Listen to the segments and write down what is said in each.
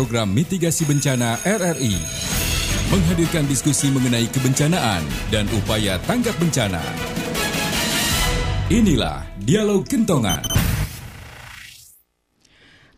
program mitigasi bencana RRI. Menghadirkan diskusi mengenai kebencanaan dan upaya tanggap bencana. Inilah Dialog Kentongan.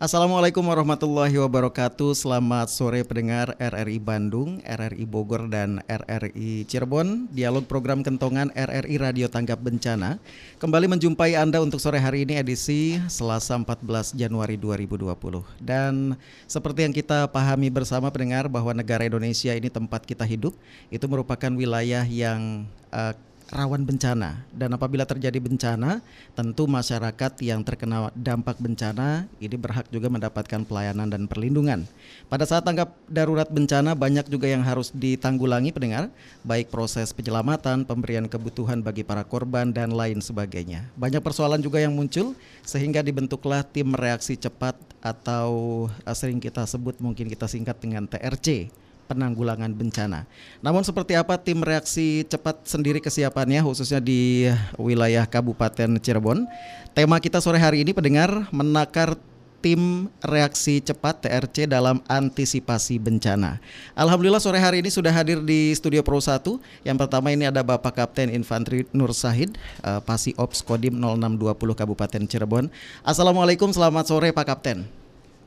Assalamualaikum warahmatullahi wabarakatuh. Selamat sore pendengar RRI Bandung, RRI Bogor, dan RRI Cirebon. Dialog program Kentongan RRI Radio Tanggap Bencana. Kembali menjumpai Anda untuk sore hari ini edisi Selasa 14 Januari 2020 Dan seperti yang kita pahami bersama pendengar bahwa negara Indonesia ini tempat kita hidup Itu merupakan wilayah yang uh, rawan bencana dan apabila terjadi bencana tentu masyarakat yang terkena dampak bencana ini berhak juga mendapatkan pelayanan dan perlindungan. Pada saat tanggap darurat bencana banyak juga yang harus ditanggulangi pendengar, baik proses penyelamatan, pemberian kebutuhan bagi para korban dan lain sebagainya. Banyak persoalan juga yang muncul sehingga dibentuklah tim reaksi cepat atau eh, sering kita sebut mungkin kita singkat dengan TRC penanggulangan bencana. Namun seperti apa tim reaksi cepat sendiri kesiapannya khususnya di wilayah Kabupaten Cirebon? Tema kita sore hari ini pendengar menakar tim reaksi cepat TRC dalam antisipasi bencana. Alhamdulillah sore hari ini sudah hadir di studio Pro 1. Yang pertama ini ada Bapak Kapten Infanteri Nur Sahid, uh, Pasi Ops Kodim 0620 Kabupaten Cirebon. Assalamualaikum, selamat sore Pak Kapten.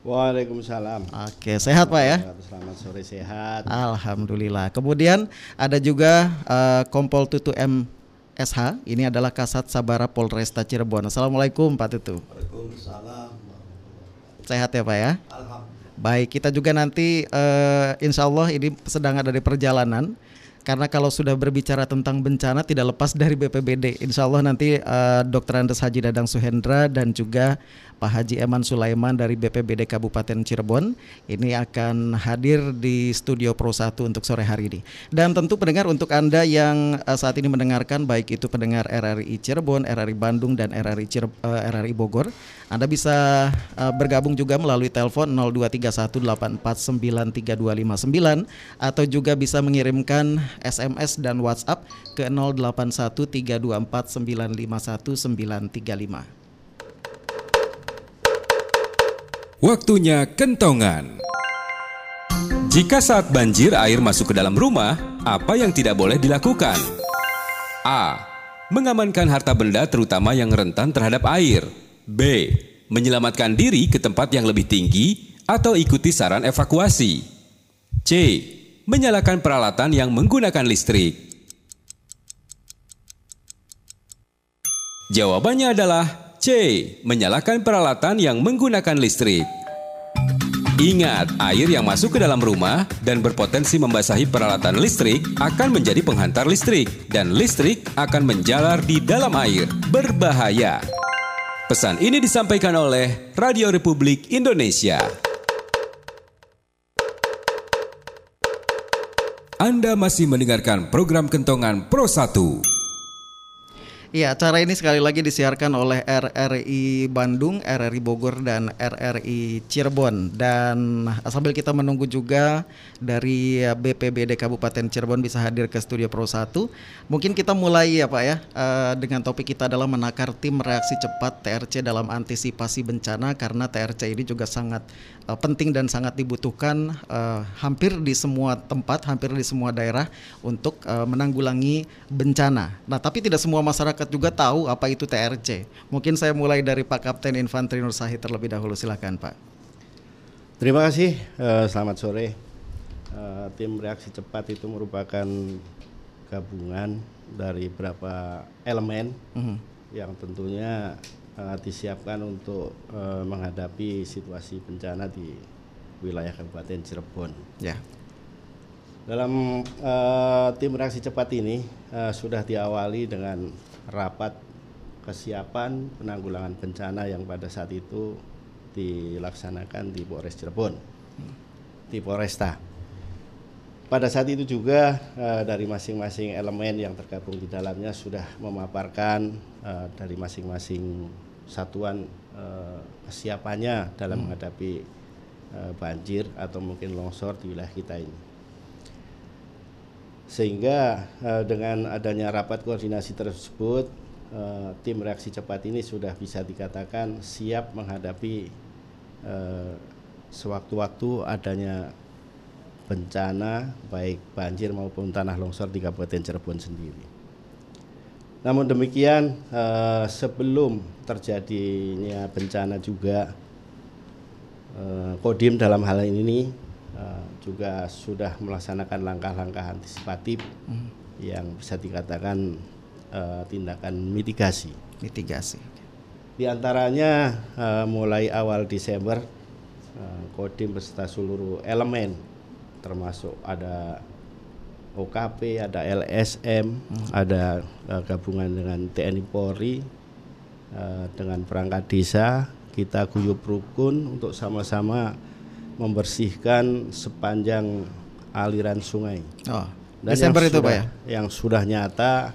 Waalaikumsalam. Oke, sehat Pak ya? Selamat sore sehat. Alhamdulillah. Kemudian ada juga uh, Kompol Tutu M SH. Ini adalah Kasat Sabara Polresta Cirebon. Assalamualaikum Pak Tutu. Waalaikumsalam. Sehat ya Pak ya? Alhamdulillah. Baik, kita juga nanti uh, insya Allah ini sedang ada di perjalanan karena kalau sudah berbicara tentang bencana tidak lepas dari BPBD. Insya Allah nanti uh, Dr. Andes Haji Dadang Suhendra dan juga Pak Haji Eman Sulaiman dari BPBD Kabupaten Cirebon ini akan hadir di studio Pro 1 untuk sore hari ini. Dan tentu pendengar untuk Anda yang uh, saat ini mendengarkan baik itu pendengar RRI Cirebon, RRI Bandung dan RRI RRI Bogor, Anda bisa uh, bergabung juga melalui telepon 0231849329 atau juga bisa mengirimkan SMS dan WhatsApp ke 081324951935. Waktunya kentongan. Jika saat banjir air masuk ke dalam rumah, apa yang tidak boleh dilakukan? A. Mengamankan harta benda terutama yang rentan terhadap air. B. Menyelamatkan diri ke tempat yang lebih tinggi atau ikuti saran evakuasi. C. Menyalakan peralatan yang menggunakan listrik. Jawabannya adalah C. Menyalakan peralatan yang menggunakan listrik. Ingat, air yang masuk ke dalam rumah dan berpotensi membasahi peralatan listrik akan menjadi penghantar listrik dan listrik akan menjalar di dalam air. Berbahaya. Pesan ini disampaikan oleh Radio Republik Indonesia. Anda masih mendengarkan program Kentongan Pro 1. Iya, acara ini sekali lagi disiarkan oleh RRI Bandung, RRI Bogor, dan RRI Cirebon. Dan sambil kita menunggu juga dari BPBD Kabupaten Cirebon bisa hadir ke Studio Pro 1, mungkin kita mulai ya Pak ya, uh, dengan topik kita adalah menakar tim reaksi cepat TRC dalam antisipasi bencana, karena TRC ini juga sangat uh, penting dan sangat dibutuhkan uh, hampir di semua tempat, hampir di semua daerah untuk menanggulangi bencana. Nah, tapi tidak semua masyarakat masyarakat juga tahu apa itu TRC. Mungkin saya mulai dari Pak Kapten Infanteri Nur Sahid terlebih dahulu, silakan Pak. Terima kasih, uh, selamat sore. Uh, tim reaksi cepat itu merupakan gabungan dari beberapa elemen uh mhm. -huh. yang tentunya uh, disiapkan untuk uh, menghadapi situasi bencana di wilayah Kabupaten Cirebon. Ya. Dalam uh, tim reaksi cepat ini uh, sudah diawali dengan rapat kesiapan penanggulangan bencana yang pada saat itu dilaksanakan di Polres Cirebon, di Polresta. Pada saat itu juga uh, dari masing-masing elemen yang tergabung di dalamnya sudah memaparkan uh, dari masing-masing satuan uh, kesiapannya dalam hmm. menghadapi banjir atau mungkin longsor di wilayah kita ini sehingga uh, dengan adanya rapat koordinasi tersebut uh, tim reaksi cepat ini sudah bisa dikatakan siap menghadapi uh, sewaktu-waktu adanya bencana baik banjir maupun tanah longsor di Kabupaten Cirebon sendiri. Namun demikian eh, sebelum terjadinya bencana juga eh, Kodim dalam hal ini eh, juga sudah melaksanakan langkah-langkah antisipatif hmm. yang bisa dikatakan eh, tindakan mitigasi. Mitigasi. Di antaranya eh, mulai awal Desember eh, Kodim beserta seluruh elemen termasuk ada OKP, ada LSM, hmm. ada uh, gabungan dengan TNI Polri, uh, dengan perangkat desa, kita guyup rukun untuk sama-sama membersihkan sepanjang aliran sungai. Oh, Dan Desember itu Pak ya? Yang sudah nyata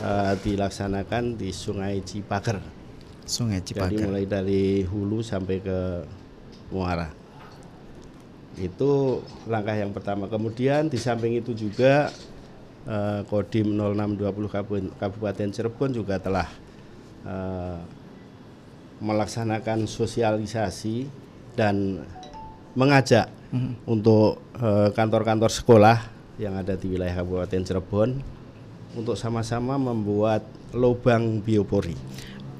uh, dilaksanakan di Sungai Cipaker. Sungai Cipaker. Jadi mulai dari hulu sampai ke muara. Itu langkah yang pertama. Kemudian di samping itu juga eh, Kodim 0620 Kabupaten Cirebon juga telah eh, melaksanakan sosialisasi dan mengajak hmm. untuk eh, kantor-kantor eh, sekolah yang ada di wilayah Kabupaten Cirebon untuk sama-sama membuat lubang biopori.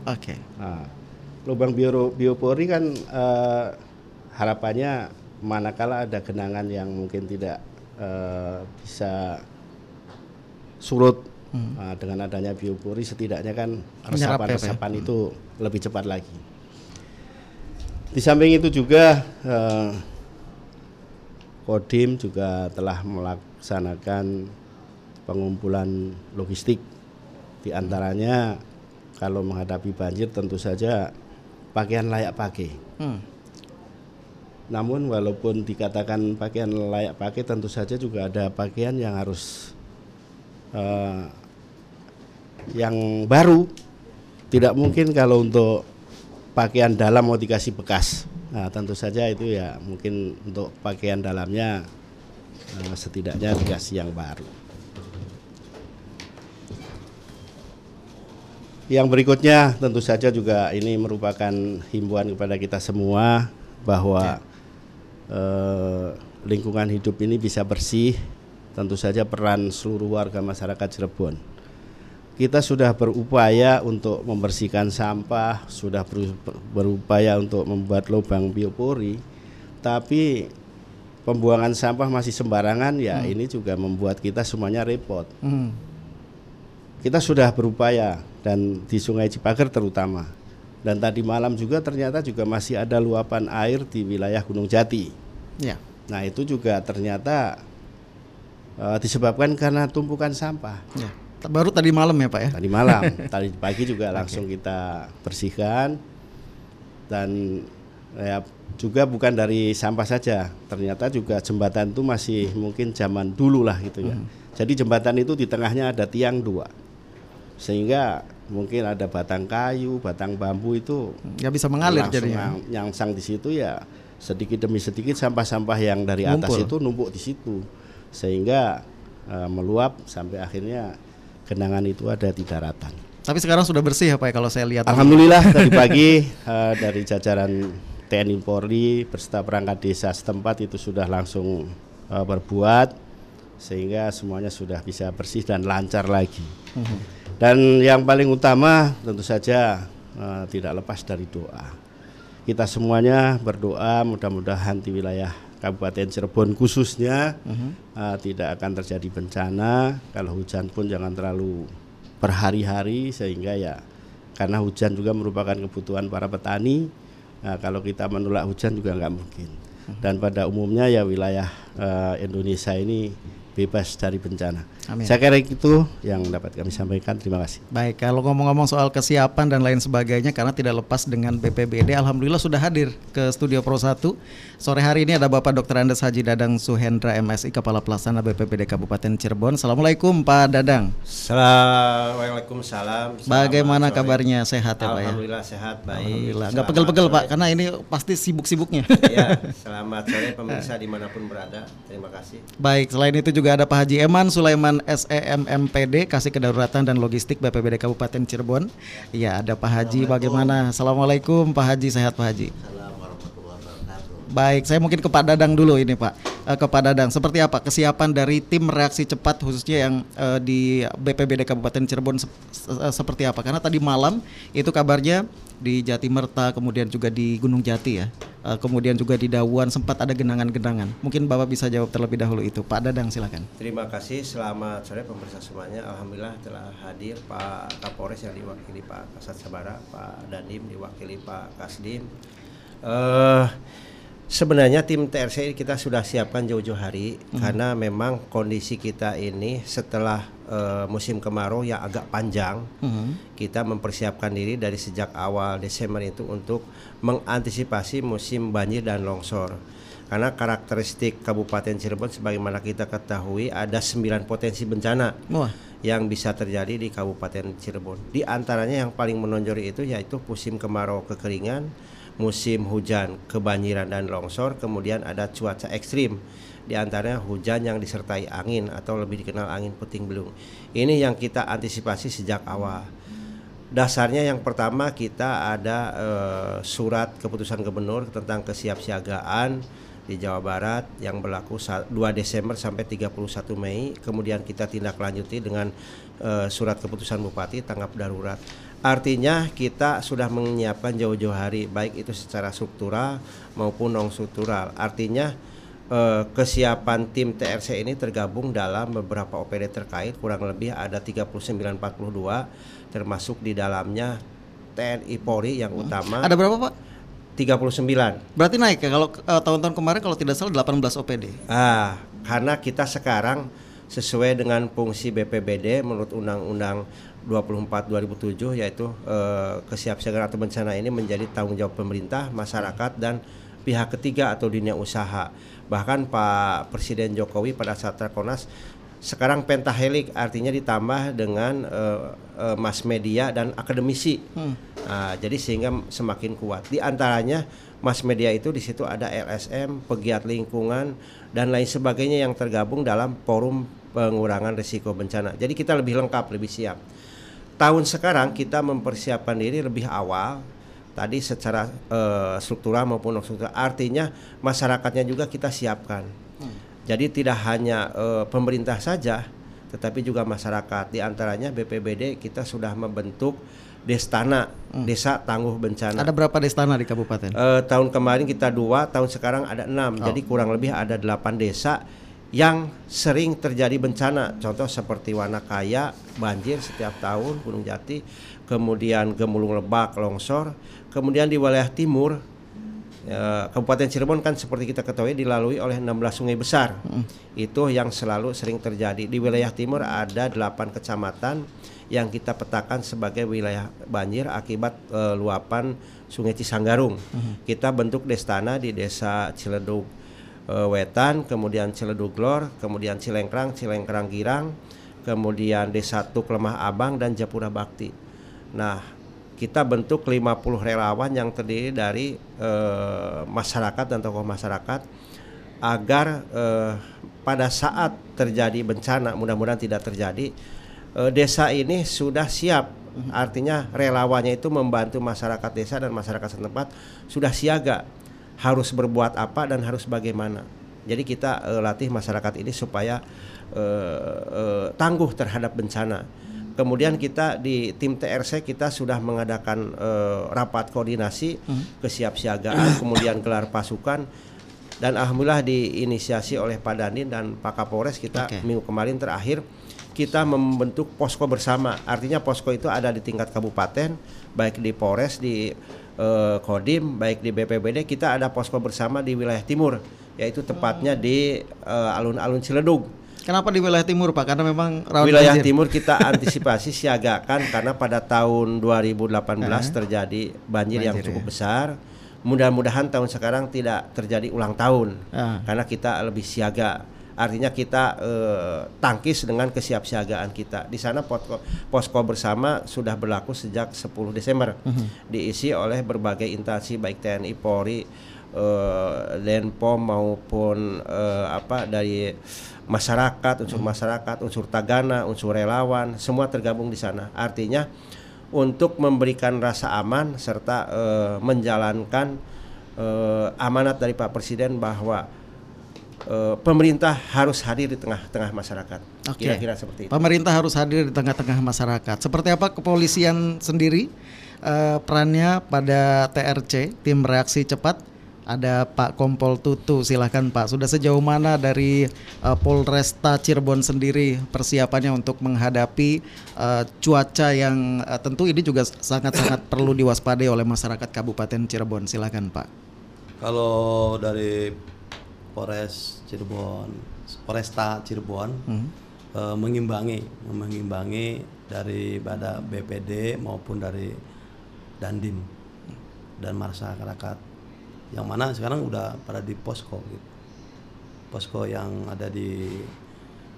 Oke. Okay. Nah, lubang bio, biopori kan eh, harapannya manakala ada genangan yang mungkin tidak uh, bisa surut hmm. uh, dengan adanya biopori setidaknya kan resapan-resapan ya, itu hmm. lebih cepat lagi. Di samping itu juga uh, Kodim juga telah melaksanakan pengumpulan logistik di antaranya kalau menghadapi banjir tentu saja pakaian layak pakai. Hmm namun walaupun dikatakan pakaian layak pakai tentu saja juga ada pakaian yang harus uh, yang baru. Tidak mungkin kalau untuk pakaian dalam mau dikasih bekas. Nah, tentu saja itu ya mungkin untuk pakaian dalamnya uh, setidaknya dikasih yang baru. Yang berikutnya tentu saja juga ini merupakan himbauan kepada kita semua bahwa ya eh, lingkungan hidup ini bisa bersih, tentu saja peran seluruh warga masyarakat Cirebon. Kita sudah berupaya untuk membersihkan sampah, sudah berupaya untuk membuat lubang biopori, tapi pembuangan sampah masih sembarangan ya hmm. ini juga membuat kita semuanya repot. Hmm. Kita sudah berupaya dan di Sungai Cipager terutama dan tadi malam juga ternyata juga masih ada luapan air di wilayah Gunung Jati. Ya. Nah itu juga ternyata uh, disebabkan karena tumpukan sampah. Ya. Baru tadi malam ya Pak ya? Tadi malam, tadi pagi juga langsung okay. kita bersihkan dan ya juga bukan dari sampah saja. Ternyata juga jembatan itu masih mungkin zaman dulu lah gitu ya. Hmm. Jadi jembatan itu di tengahnya ada tiang dua, sehingga mungkin ada batang kayu, batang bambu itu nggak bisa mengalir jadinya. Nyangsang di situ ya sedikit demi sedikit sampah-sampah yang dari atas Mumpul. itu numpuk di situ sehingga uh, meluap sampai akhirnya genangan itu ada di daratan. Tapi sekarang sudah bersih ya Pak ya, kalau saya lihat. Alhamdulillah tadi pagi uh, dari jajaran TNI Polri beserta perangkat desa setempat itu sudah langsung uh, berbuat sehingga semuanya sudah bisa bersih dan lancar lagi. Mhm. Dan yang paling utama tentu saja uh, tidak lepas dari doa. Kita semuanya berdoa mudah-mudahan di wilayah Kabupaten Cirebon khususnya uh-huh. uh, tidak akan terjadi bencana. Kalau hujan pun jangan terlalu berhari-hari sehingga ya karena hujan juga merupakan kebutuhan para petani. Nah, kalau kita menolak hujan juga nggak mungkin. Mhm. Dan pada umumnya ya wilayah uh, Indonesia ini bebas dari bencana. Amin. Saya kira itu yang dapat kami sampaikan. Terima kasih. Baik, kalau ngomong-ngomong soal kesiapan dan lain sebagainya karena tidak lepas dengan BPBD, alhamdulillah sudah hadir ke Studio Pro 1. Sore hari ini ada Bapak Dr. Andes Haji Dadang Suhendra MSI Kepala Pelaksana BPBD Kabupaten Cirebon. Assalamualaikum Pak Dadang. Assalamualaikum salam. Bagaimana kabarnya? Sehat ya Pak ya? Alhamdulillah sehat, baik. Alhamdulillah. Enggak pegel-pegel Pak karena ini pasti sibuk-sibuknya. Ya, selamat sore pemirsa di mana pun berada. Terima kasih. Baik, selain itu juga ada Pak Haji Eman Sulaiman SEMMPD Kasih Kedaruratan dan Logistik BPBD Kabupaten Cirebon. Iya, ada Pak Haji. Bagaimana? Assalamualaikum Pak Haji, sehat Pak Haji. Baik, saya mungkin ke Pak Dadang dulu ini Pak. Uh, ke Pak Dadang, seperti apa kesiapan dari tim reaksi cepat khususnya yang uh, di BPBD Kabupaten Cirebon se se seperti apa? Karena tadi malam itu kabarnya di Jatimerta, kemudian juga di Gunung Jati ya, uh, kemudian juga di Dawuan sempat ada genangan-genangan. Mungkin Bapak bisa jawab terlebih dahulu itu. Pak Dadang silakan. Terima kasih, selamat sore pemirsa semuanya. Alhamdulillah telah hadir Pak Kapolres yang diwakili Pak Kasat Sabara, Pak Dandim diwakili Pak Kasdim. Uh, Sebenarnya tim TRC kita sudah siapkan jauh-jauh hari hmm. karena memang kondisi kita ini setelah uh, musim kemarau yang agak panjang, hmm. kita mempersiapkan diri dari sejak awal Desember itu untuk mengantisipasi musim banjir dan longsor. Karena karakteristik Kabupaten Cirebon sebagaimana kita ketahui ada sembilan potensi bencana Wah. yang bisa terjadi di Kabupaten Cirebon. Di antaranya yang paling menonjol itu yaitu musim kemarau kekeringan, musim hujan, kebanjiran dan longsor, kemudian ada cuaca ekstrim, di antaranya hujan yang disertai angin atau lebih dikenal angin puting beliung. Ini yang kita antisipasi sejak awal. Dasarnya yang pertama kita ada uh, surat keputusan gubernur tentang kesiapsiagaan di Jawa Barat yang berlaku 2 Desember sampai 31 Mei. Kemudian kita tindak lanjuti dengan uh, surat keputusan bupati tanggap darurat. Artinya kita sudah menyiapkan jauh-jauh hari baik itu secara struktural maupun non struktural. Artinya eh, kesiapan tim TRC ini tergabung dalam beberapa OPD terkait kurang lebih ada 3942 termasuk di dalamnya TNI Polri yang utama. Ada berapa, Pak? 39. Berarti naik ya kalau uh, tahun-tahun kemarin kalau tidak salah 18 OPD. Ah, karena kita sekarang sesuai dengan fungsi BPBD menurut Undang-Undang 24 2007 yaitu eh, kesiapsiagaan atau bencana ini menjadi tanggung jawab pemerintah, masyarakat dan pihak ketiga atau dunia usaha. Bahkan Pak Presiden Jokowi pada saat terkonas sekarang pentahelik artinya ditambah dengan uh, uh, mass media dan akademisi. Hmm. Nah, jadi sehingga semakin kuat. Di antaranya mass media itu di situ ada LSM, pegiat lingkungan dan lain sebagainya yang tergabung dalam forum pengurangan risiko bencana. Jadi kita lebih lengkap, lebih siap tahun sekarang kita mempersiapkan diri lebih awal tadi secara uh, struktural maupun non struktural artinya masyarakatnya juga kita siapkan hmm. jadi tidak hanya uh, pemerintah saja tetapi juga masyarakat di antaranya BPBD kita sudah membentuk Destana hmm. Desa Tangguh Bencana. Ada berapa destana di kabupaten? Uh, tahun kemarin kita dua, tahun sekarang ada enam. Oh. Jadi kurang lebih ada delapan desa yang sering terjadi bencana. Contoh seperti Wanakaya banjir setiap tahun Gunung Jati kemudian Gemulung Lebak longsor kemudian di wilayah timur eh, Kabupaten Cirebon kan seperti kita ketahui dilalui oleh 16 sungai besar. Hmm. itu yang selalu sering terjadi. Di wilayah timur ada 8 kecamatan yang kita petakan sebagai wilayah banjir akibat eh, luapan Sungai Cisanggarung. Hmm. kita bentuk destana di desa Ciledug uh, Wetan, kemudian Cileduglor, kemudian Cilengkrang, Cilengkrang Girang, kemudian Desa Tuk Lemah Abang dan Japura Bakti. Nah, kita bentuk 50 relawan yang terdiri dari uh, masyarakat dan tokoh masyarakat agar uh, pada saat terjadi bencana, mudah-mudahan tidak terjadi, uh, desa ini sudah siap. Artinya relawannya itu membantu masyarakat desa dan masyarakat setempat sudah siaga harus berbuat apa dan harus bagaimana. Jadi kita uh, latih masyarakat ini supaya uh, uh, tangguh terhadap bencana. Kemudian kita di tim TRC kita sudah mengadakan uh, rapat koordinasi hmm. kesiapsiagaan, kemudian gelar pasukan dan alhamdulillah diinisiasi oleh Pak Danin dan Pak Kapolres kita okay. minggu kemarin terakhir kita membentuk posko bersama. Artinya posko itu ada di tingkat kabupaten, baik di Polres, di uh, Kodim baik di BPBD kita ada posko bersama di wilayah timur yaitu tepatnya di uh, alun-alun Ciledug. Kenapa di wilayah timur Pak? Karena memang wilayah banjir. timur kita antisipasi siagakan karena pada tahun 2018 uh terjadi banjir, banjir yang cukup ya. besar. Mudah-mudahan tahun sekarang tidak terjadi ulang tahun uh. karena kita lebih siaga artinya kita eh, tangkis dengan kesiapsiagaan kita. Di sana posko, posko bersama sudah berlaku sejak 10 Desember, mhm. -huh. diisi oleh berbagai instansi baik TNI, Polri, eh, Denpom maupun eh, apa dari masyarakat, unsur mhm. masyarakat, unsur tagana, unsur relawan, semua tergabung di sana. Artinya untuk memberikan rasa aman serta eh, menjalankan uh, amanat dari Pak Presiden bahwa uh, pemerintah harus hadir di tengah-tengah masyarakat. Oke. Kira-kira seperti itu. Pemerintah harus hadir di tengah-tengah masyarakat. Seperti apa kepolisian sendiri uh, perannya pada TRC tim reaksi cepat? Ada Pak Kompol Tutu, silahkan Pak. Sudah sejauh mana dari uh, Polresta Cirebon sendiri persiapannya untuk menghadapi uh, cuaca yang uh, tentu ini juga sangat-sangat perlu diwaspadai oleh masyarakat Kabupaten Cirebon. Silahkan Pak. Kalau dari Polres Cirebon, Polresta Cirebon Hmm. eh, mengimbangi, mengimbangi dari pada BPD maupun dari Dandim dan masyarakat yang mana sekarang udah pada di posko gitu. Posko yang ada di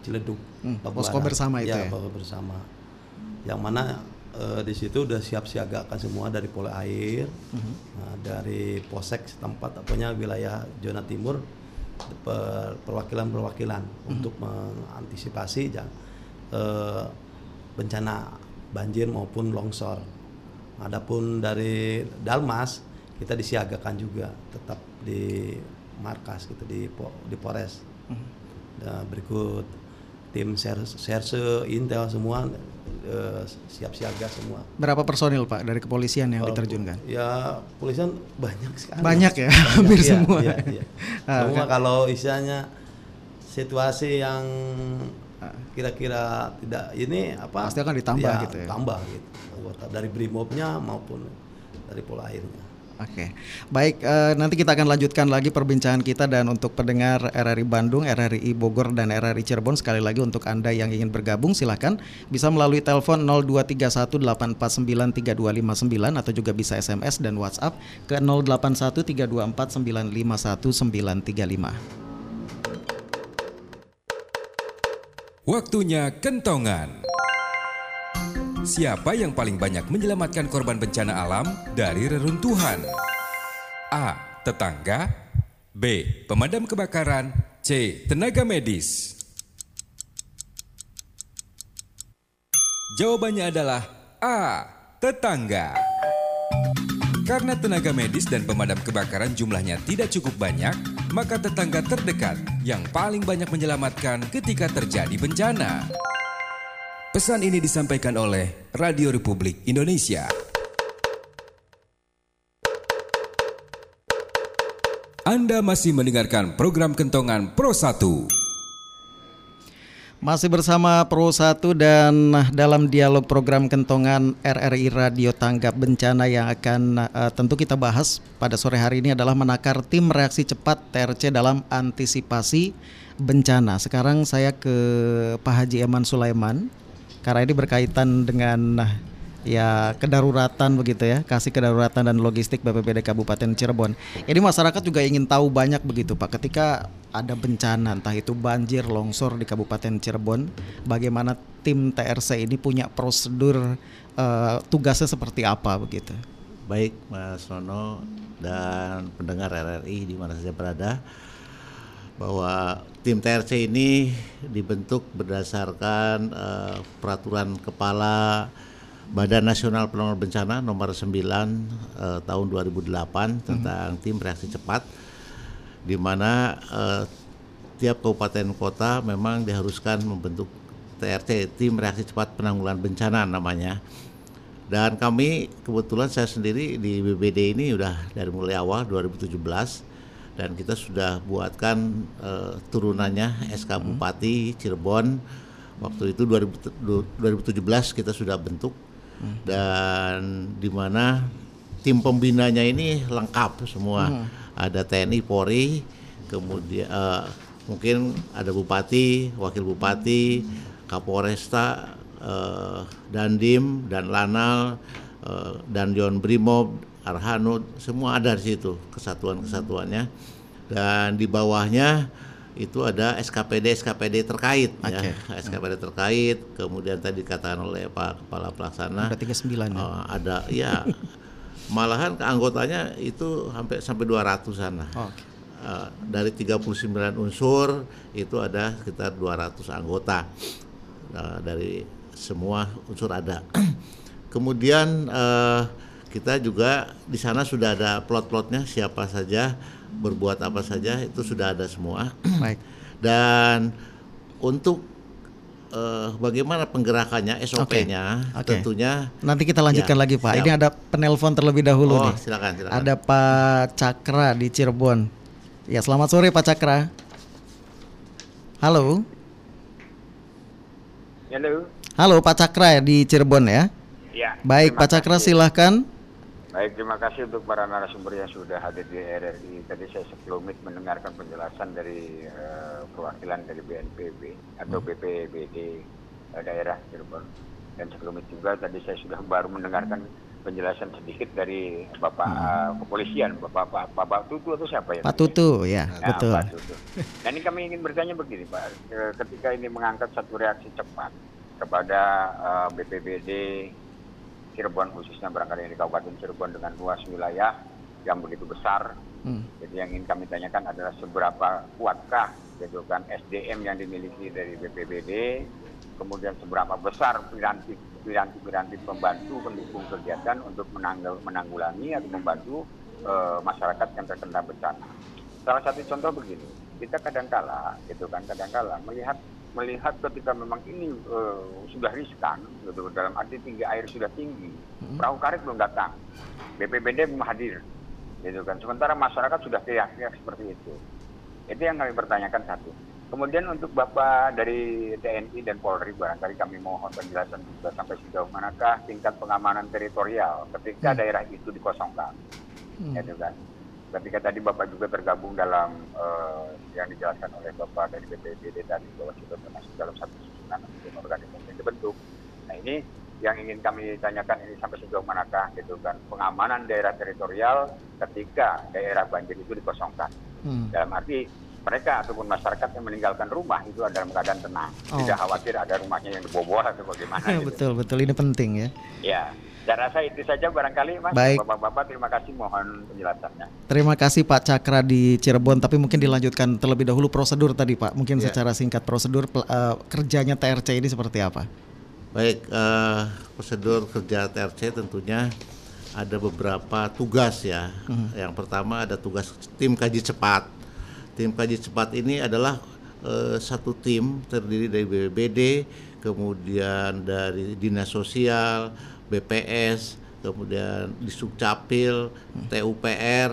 Ciledug. Hmm, posko bersama itu ya? posko bersama. Yang mana eh, di situ udah siap siagakan semua dari Pol Air, Mhm. nah, dari Posek setempat, apanya wilayah zona timur perwakilan-perwakilan Mhm. untuk mengantisipasi eh, bencana banjir maupun longsor. Adapun dari Dalmas kita disiagakan juga tetap di markas gitu di di Polres. Dan berikut tim serse, serse, intel semua eh, siap siaga semua. Berapa personil Pak dari kepolisian yang Kalau diterjunkan? Ya polisian banyak sekali. Banyak ya, hampir iya, semua. iya, iya. Ah, semua kan. kalau istilahnya situasi yang kira-kira tidak ini apa? Pasti akan ditambah ya, gitu ya. Tambah gitu. Anggota dari Brimobnya maupun dari Polairnya. Oke, baik. eh, nanti kita akan lanjutkan lagi perbincangan kita dan untuk pendengar RRI Bandung, RRI Bogor dan RRI Cirebon sekali lagi untuk anda yang ingin bergabung silahkan bisa melalui telepon 0231849329 atau juga bisa SMS dan WhatsApp ke 081324951935. Waktunya kentongan. Siapa yang paling banyak menyelamatkan korban bencana alam dari reruntuhan? A. Tetangga B. Pemadam kebakaran C. Tenaga medis Jawabannya adalah A. Tetangga Karena tenaga medis dan pemadam kebakaran jumlahnya tidak cukup banyak, maka tetangga terdekat yang paling banyak menyelamatkan ketika terjadi bencana. Pesan ini disampaikan oleh Radio Republik Indonesia. Anda masih mendengarkan program Kentongan Pro 1. Masih bersama Pro 1 dan dalam dialog program kentongan RRI Radio Tanggap Bencana yang akan eh, tentu kita bahas pada sore hari ini adalah menakar tim reaksi cepat TRC dalam antisipasi bencana. Sekarang saya ke Pak Haji Eman Sulaiman karena ini berkaitan dengan ya kedaruratan begitu ya, kasih kedaruratan dan logistik BPBD Kabupaten Cirebon. Jadi masyarakat juga ingin tahu banyak begitu Pak, ketika ada bencana entah itu banjir, longsor di Kabupaten Cirebon, bagaimana tim TRC ini punya prosedur eh, tugasnya seperti apa begitu. Baik Mas Nono dan pendengar RRI di mana saja berada bahwa tim TRC ini dibentuk berdasarkan eh, peraturan kepala Badan Nasional Penanggulangan Bencana nomor 9 eh, tahun 2008 tentang tim reaksi cepat di mana eh, tiap kabupaten kota memang diharuskan membentuk TRC tim reaksi cepat penanggulangan bencana namanya. Dan kami kebetulan saya sendiri di BBD ini udah dari mulai awal 2017 dan kita sudah buatkan eh, turunannya SK Bupati Cirebon. Waktu itu 2000 2017 kita sudah bentuk. Dan di mana tim pembinanya ini lengkap semua. Ada TNI Polri kemudian eh, mungkin ada bupati wakil bupati Kapolresta eh, Dandim dan Lanal eh, dan Yon Brimob Arhanud semua ada di situ kesatuan-kesatuannya dan di bawahnya itu ada SKPD SKPD terkait Oke. ya SKPD terkait kemudian tadi dikatakan oleh Pak Kepala Pelaksana Ada 39 ya. eh, ada ya malahan keanggotanya itu sampai sampai 200-an lah. Oke. Eh, dari 39 unsur itu ada sekitar 200 anggota Eh, dari semua unsur ada. Kemudian eh, kita juga di sana sudah ada plot-plotnya siapa saja berbuat apa saja itu sudah ada semua. Baik. Dan untuk uh, bagaimana penggerakannya SOP-nya Oke, oke. tentunya Nanti kita lanjutkan Ya, lagi Pak. siap. Ini ada penelpon terlebih dahulu oh nih. silakan silakan. Ada Pak Cakra di Cirebon. Ya, selamat sore Pak Cakra. Halo. Halo. Halo Pak Cakra ya di Cirebon ya. Ya. Baik Pak Cakra silahkan. Baik, terima kasih untuk para narasumber yang sudah hadir di RRI. Tadi saya sekelumit mendengarkan penjelasan dari eh, perwakilan dari BNPB atau BPBD eh, daerah Cirebon. Dan sekelumit juga tadi saya sudah baru mendengarkan penjelasan sedikit dari Bapak eh, kepolisian, Bapak Bapak, Bapak Tutu atau siapa ya? Pak Tutu ya, Ya, betul. Pak Tutu. Dan ini kami ingin bertanya begini Pak, ketika ini mengangkat satu reaksi cepat kepada eh, BPBD Cirebon khususnya barangkali di Kabupaten Cirebon dengan luas wilayah yang begitu besar. Hmm. Jadi yang ingin kami tanyakan adalah seberapa kuatkah gitu kan SDM yang dimiliki dari BPBD, kemudian seberapa besar piranti piranti piranti pembantu pendukung kegiatan untuk menanggal, menanggulangi atau membantu eh, masyarakat yang terkena bencana. Salah satu contoh begini, kita kadangkala gitu kan kadangkala melihat melihat ketika memang ini eh, sudah riskan gitu dalam arti tinggi air sudah tinggi, perahu karet belum datang, BPBD belum hadir, gitu kan. Sementara masyarakat sudah teriak-teriak seperti itu. Itu yang kami pertanyakan satu. Kemudian untuk Bapak dari TNI dan Polri barangkali kami mohon penjelasan juga sampai sejauh manakah tingkat pengamanan teritorial ketika daerah itu dikosongkan. Gitu kan. Ketika tadi Bapak juga tergabung dalam eh, yang dijelaskan oleh Bapak dari BPBD tadi bahwa sudah termasuk dalam satu susunan ataupun organisasi yang dibentuk. Nah ini yang ingin kami tanyakan ini sampai sejauh manakah gitu kan pengamanan daerah teritorial ketika daerah banjir itu dikosongkan. Hmm. Dalam arti mereka ataupun masyarakat yang meninggalkan rumah itu dalam keadaan tenang, Oh. tidak khawatir ada rumahnya yang dibobol atau bagaimana. gitu. betul betul ini penting ya. Ya, saya rasa itu saja barangkali Mas. Baik. Bapak-bapak terima kasih mohon penjelasannya. Terima kasih Pak Cakra di Cirebon, tapi mungkin dilanjutkan terlebih dahulu prosedur tadi Pak. Mungkin Ya. secara singkat prosedur eh, kerjanya TRC ini seperti apa? Baik, eh, prosedur kerja TRC tentunya ada beberapa tugas ya. Yang pertama ada tugas tim kaji cepat. Tim kaji cepat ini adalah eh, satu tim terdiri dari BPBD, kemudian dari Dinas Sosial, BPS, kemudian di Sukcapil, TUPR,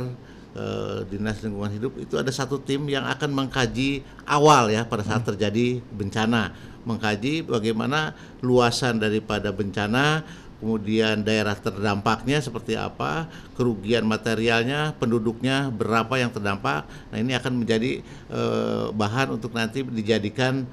eh, Dinas Lingkungan Hidup itu ada satu tim yang akan mengkaji awal ya pada saat terjadi bencana, mengkaji bagaimana luasan daripada bencana, kemudian daerah terdampaknya seperti apa, kerugian materialnya, penduduknya berapa yang terdampak. Nah ini akan menjadi eh, bahan untuk nanti dijadikan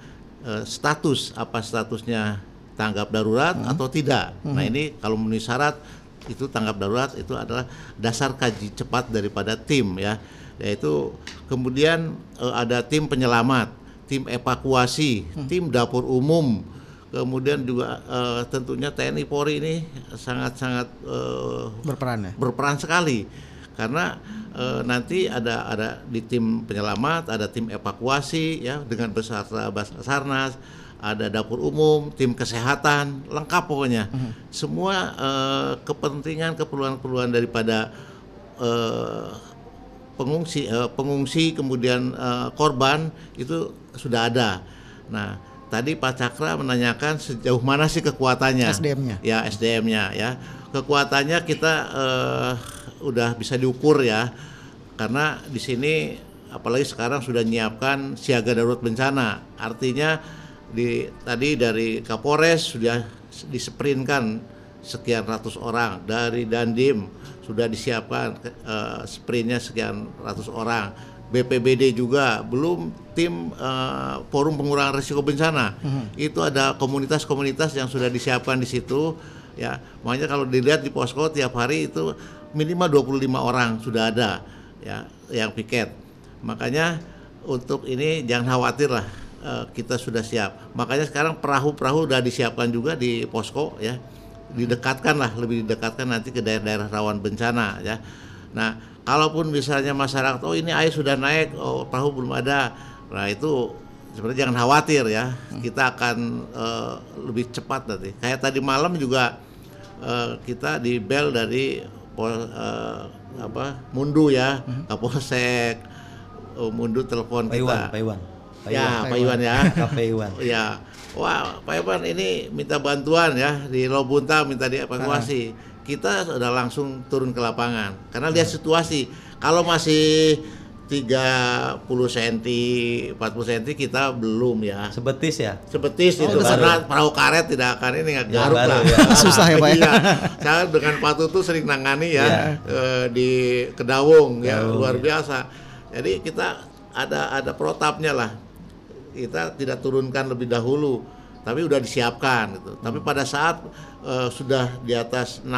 eh, status apa statusnya tanggap darurat atau tidak. Nah ini kalau memenuhi syarat itu tanggap darurat itu adalah dasar kaji cepat daripada tim ya. Yaitu kemudian eh, ada tim penyelamat, tim evakuasi, tim dapur umum, kemudian juga eh, tentunya TNI Polri ini sangat-sangat eh, Berperan ya? berperan sekali karena eh, nanti ada ada di tim penyelamat, ada tim evakuasi ya dengan beserta Basarnas, ada dapur umum, tim kesehatan, lengkap pokoknya. Semua eh, kepentingan keperluan-keperluan daripada eh, pengungsi eh, pengungsi kemudian eh, korban itu sudah ada. Nah, tadi Pak Cakra menanyakan sejauh mana sih kekuatannya? SDM-nya. Ya, SDM-nya ya. Kekuatannya kita eh, udah bisa diukur ya. Karena di sini apalagi sekarang sudah menyiapkan siaga darurat bencana. Artinya di tadi dari Kapolres sudah diseprinkan sekian ratus orang. Dari Dandim sudah disiapkan eh, sprintnya sekian ratus orang. BPBD juga belum tim eh, forum pengurangan risiko bencana. Itu ada komunitas-komunitas yang sudah disiapkan di situ ya. Makanya kalau dilihat di posko tiap hari itu minimal 25 orang sudah ada ya yang piket. Makanya untuk ini jangan khawatir lah eh, kita sudah siap. Makanya sekarang perahu-perahu sudah disiapkan juga di posko ya. Didekatkan lah lebih didekatkan nanti ke daerah-daerah rawan bencana ya. Nah kalaupun misalnya masyarakat oh ini air sudah naik oh perahu belum ada. Nah itu sebenarnya jangan khawatir ya. Kita akan eh, lebih cepat nanti. Kayak tadi malam juga eh, kita di bel dari uh, apa Mundu ya, Kapolsek, uh, Mundu telepon Pak Iwan, kita. Pak Iwan. Pak Ya, Pak Iwan ya. Pak Iwan. Ya, wah Pak Iwan ini minta bantuan ya di Lobunta minta dievakuasi. Kita sudah langsung turun ke lapangan karena lihat situasi. Kalau masih 30 cm, 40 cm kita belum ya. Sebetis ya? Sebetis itu karena perahu karet tidak akan ini nggak garuk lah. ya. Susah ya, Pak, ya? Iya. Saya dengan Pak Tutu sering nangani ya eh, di Kedawung ya luar biasa. Jadi kita ada ada protapnya lah. Kita tidak turunkan lebih dahulu, tapi udah disiapkan gitu. Tapi pada saat eh, sudah di atas 60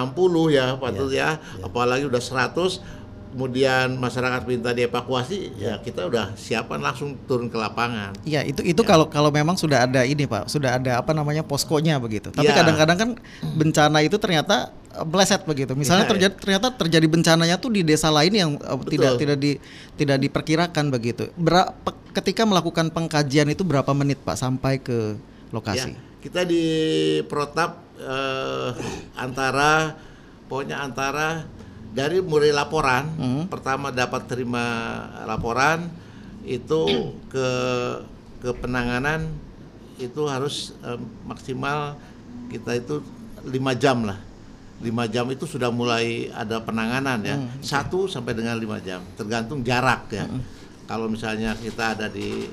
ya Pak Tutu ya, apalagi udah 100 kemudian masyarakat minta dievakuasi ya kita udah siapkan langsung turun ke lapangan. Iya itu itu kalau kalau memang sudah ada ini pak sudah ada apa namanya poskonya begitu. Tapi Iya. kadang-kadang kan bencana itu ternyata eh, meleset begitu. Misalnya Iya. terjadi ternyata terjadi bencananya tuh di desa lain yang eh, tidak Betul. tidak di tidak diperkirakan begitu. Berapa ketika melakukan pengkajian itu berapa menit pak sampai ke lokasi? Ya, kita di protap eh, antara pokoknya antara dari mulai laporan pertama dapat terima laporan itu ke ke penanganan itu harus eh, maksimal kita itu lima jam lah. Lima jam itu sudah mulai ada penanganan ya. Satu sampai dengan lima jam tergantung jarak ya. Kalau misalnya kita ada di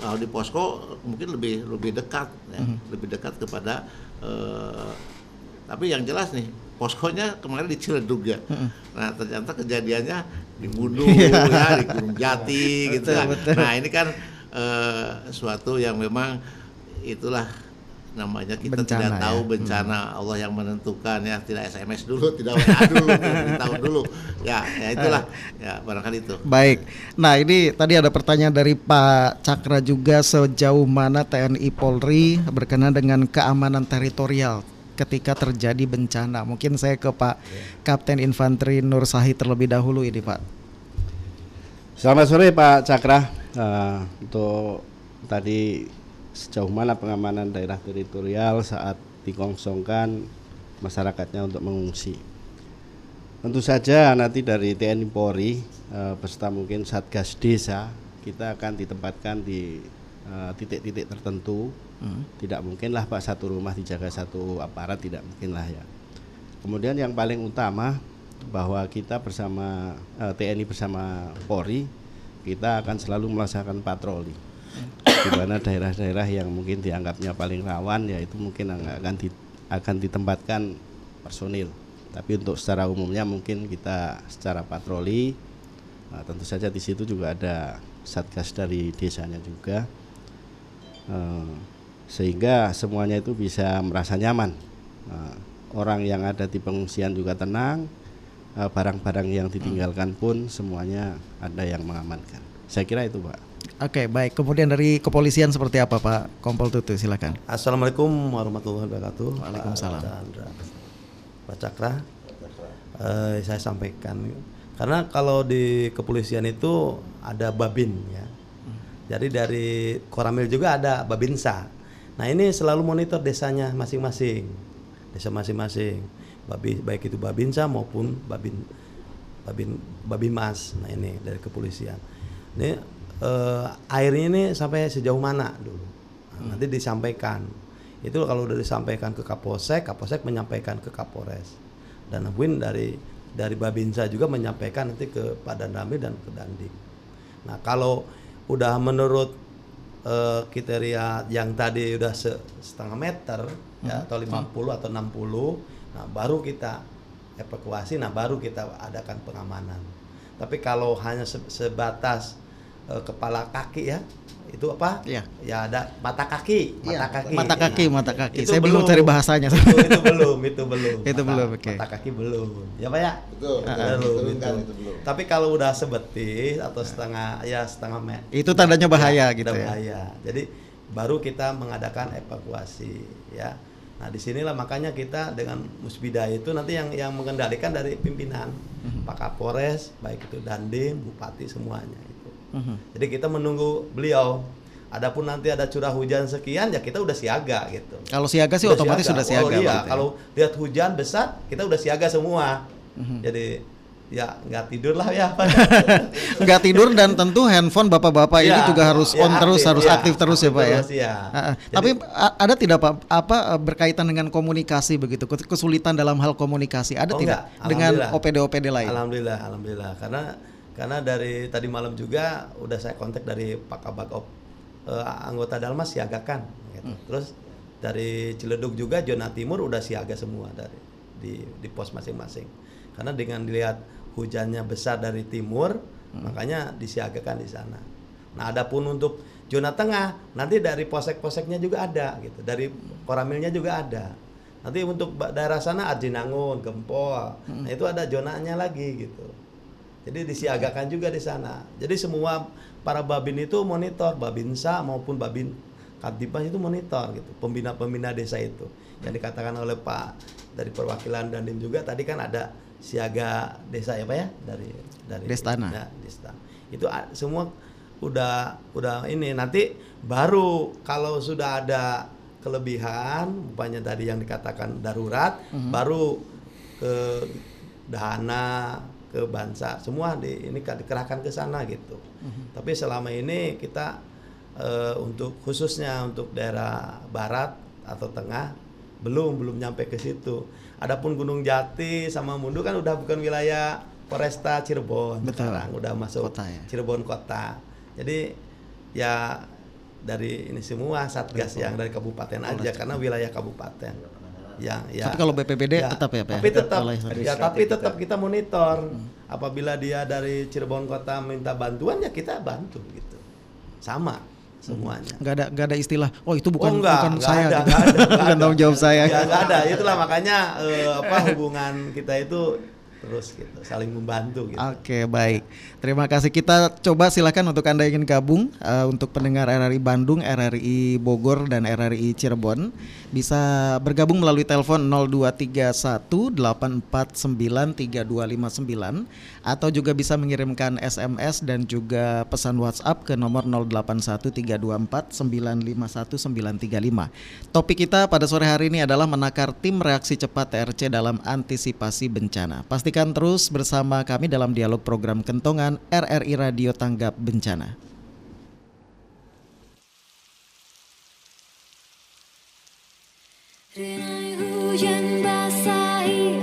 kalau di posko mungkin lebih lebih dekat ya, lebih dekat kepada eh, tapi yang jelas nih poskonya kemarin di Ciledug ya. Nah ternyata kejadiannya di Bundu ya di Gunung Jati gitu ya. nah ini kan eh, suatu yang memang itulah namanya kita Bencana tidak ya. tahu bencana Allah yang menentukan ya. Tidak SMS dulu tidak WA dulu tidak beritahu dulu. Ya ya itulah. Ya barangkali itu. Baik. Nah, ini tadi ada pertanyaan dari Pak Cakra juga. Sejauh mana TNI Polri berkenan dengan keamanan teritorial ketika terjadi bencana. Mungkin saya ke Pak Kapten Infanteri Nur Sahid terlebih dahulu ini, Pak. Selamat sore Pak Cakra. Eh, untuk tadi sejauh mana pengamanan daerah teritorial saat dikosongkan masyarakatnya untuk mengungsi. Tentu saja nanti dari TNI Polri eh, beserta mungkin Satgas Desa kita akan ditempatkan di eh, titik-titik tertentu. Tidak mungkinlah Pak satu rumah dijaga satu aparat tidak mungkinlah ya. Kemudian yang paling utama bahwa kita bersama eh, TNI bersama Polri kita akan selalu melaksanakan patroli di mana daerah-daerah yang mungkin dianggapnya paling rawan yaitu mungkin akan di- akan ditempatkan personil. Tapi untuk secara umumnya mungkin kita secara patroli nah, tentu saja di situ juga ada satgas dari desanya juga Eh, sehingga semuanya itu bisa merasa nyaman. Nah, orang yang ada di pengungsian juga tenang, eh, barang-barang yang ditinggalkan pun semuanya ada yang mengamankan. Saya kira itu, Pak. Oke, baik. Kemudian dari kepolisian seperti apa, Pak Kompol Tutu? Silakan. Assalamualaikum warahmatullahi wabarakatuh. Waalaikumsalam. Pak Cakra. Eh, saya sampaikan karena kalau di kepolisian itu ada babin ya. Jadi dari Koramil juga ada babinsa. Nah ini selalu monitor desanya masing-masing, desa masing-masing. Baik itu babinsa maupun babin babin babimas. Nah ini dari kepolisian. Ini eh, airnya ini sampai sejauh mana dulu? Nah, Nanti disampaikan. Itu kalau udah disampaikan ke Kapolsek, Kapolsek menyampaikan ke Kapolres. Dan mungkin dari dari Babinsa juga menyampaikan nanti ke Pak Dandamil dan ke Dandim. Nah, kalau udah menurut eh, kriteria yang tadi udah se- setengah meter ya atau 50 atau 60, nah baru kita evakuasi, nah baru kita adakan pengamanan. Tapi kalau hanya se- sebatas eh, kepala kaki ya, itu apa? Iya. Ya ada mata kaki, mata Iya, kaki. mata kaki, Nah, mata kaki. itu Saya belum. cari bahasanya. Itu, itu belum, itu belum. Itu Mata- belum, oke. Mata kaki belum. Ya Pak ya? Betul, betul. Belum, itu. itu belum. Tapi kalau udah sebetis atau setengah ya setengah meter Itu tandanya bahaya gitu ya. bahaya. Jadi baru kita mengadakan evakuasi ya. Nah di sinilah makanya kita dengan musbida itu nanti yang yang mengendalikan dari pimpinan Mhm. Pak Kapolres, baik itu Dandim, Bupati semuanya Mhm. Jadi kita menunggu beliau. Adapun nanti ada curah hujan sekian ya kita udah siaga gitu. Kalau siaga sih Udah otomatis sudah siaga. Oh, iya, ya. kalau lihat hujan besar kita udah siaga semua. Jadi ya nggak tidur lah ya. nggak tidur dan tentu handphone bapak-bapak ini Ya, juga harus ya, on terus, aktif, harus ya, aktif terus ya aktif pak ya. terus, ya. Jadi- Tapi ada tidak pak apa eh, berkaitan dengan komunikasi begitu kes- kesulitan dalam hal komunikasi ada Oh, tidak enggak, dengan alhamdulillah. OPD-OPD lain? Alhamdulillah, alhamdulillah. Karena karena dari tadi malam juga udah saya kontak dari Pak Kabak Op, eh, anggota Dalmas siagakan. Gitu. Hmm. Terus dari Ciledug juga zona timur udah siaga semua dari di di pos masing-masing. Karena dengan dilihat hujannya besar dari timur, Hmm. makanya disiagakan di sana. Nah, adapun untuk zona tengah, nanti dari posek-poseknya juga ada gitu. Dari koramilnya juga ada. Nanti untuk daerah sana Arjinangun, Gempol. Hmm. Nah, itu ada zonanya lagi gitu. Jadi disiagakan juga di sana. Jadi semua para babin itu monitor, babinsa maupun babin Kamtibmas itu monitor gitu. Pembina-pembina desa itu. Yang dikatakan oleh Pak dari perwakilan Dandim juga tadi kan ada siaga desa ya Pak ya dari dari Destana. Ya, Desta. Itu semua udah udah ini nanti baru kalau sudah ada kelebihan umpamanya tadi yang dikatakan darurat baru ke dahana ke bansa. Semua di ini kan dikerahkan ke sana gitu. Tapi selama ini kita eh, untuk khususnya untuk daerah barat atau tengah belum belum nyampe ke situ. Adapun Gunung Jati sama Mundu kan udah bukan wilayah Polresta Cirebon Betul. sekarang udah masuk Kota ya. Cirebon kota. Jadi ya dari ini semua satgas yang dari kabupaten aja karena wilayah kabupaten yang ya. Tapi kalau BPBD tetap ya, Pak ya? tapi tetap. Ya tapi tetap kita monitor. Apabila dia dari Cirebon kota minta bantuan ya kita bantu gitu. Sama semuanya. Nggak ada nggak ada istilah. Oh itu bukan oh, enggak, bukan enggak saya, ada, gitu. enggak ada, bukan tanggung jawab saya. Ya, enggak ada. Itulah makanya eh, apa hubungan kita itu terus gitu, saling membantu gitu. Oke baik, terima kasih. Kita coba silakan untuk anda ingin gabung eh, untuk pendengar RRI Bandung, RRI Bogor dan RRI Cirebon bisa bergabung melalui telepon 0231849329 atau juga bisa mengirimkan SMS dan juga pesan WhatsApp ke nomor 081324951935. Topik kita pada sore hari ini adalah menakar tim reaksi cepat TRC dalam antisipasi bencana. Pastikan terus bersama kami dalam dialog program Kentongan RRI Radio Tanggap Bencana. Rinai hujan basahi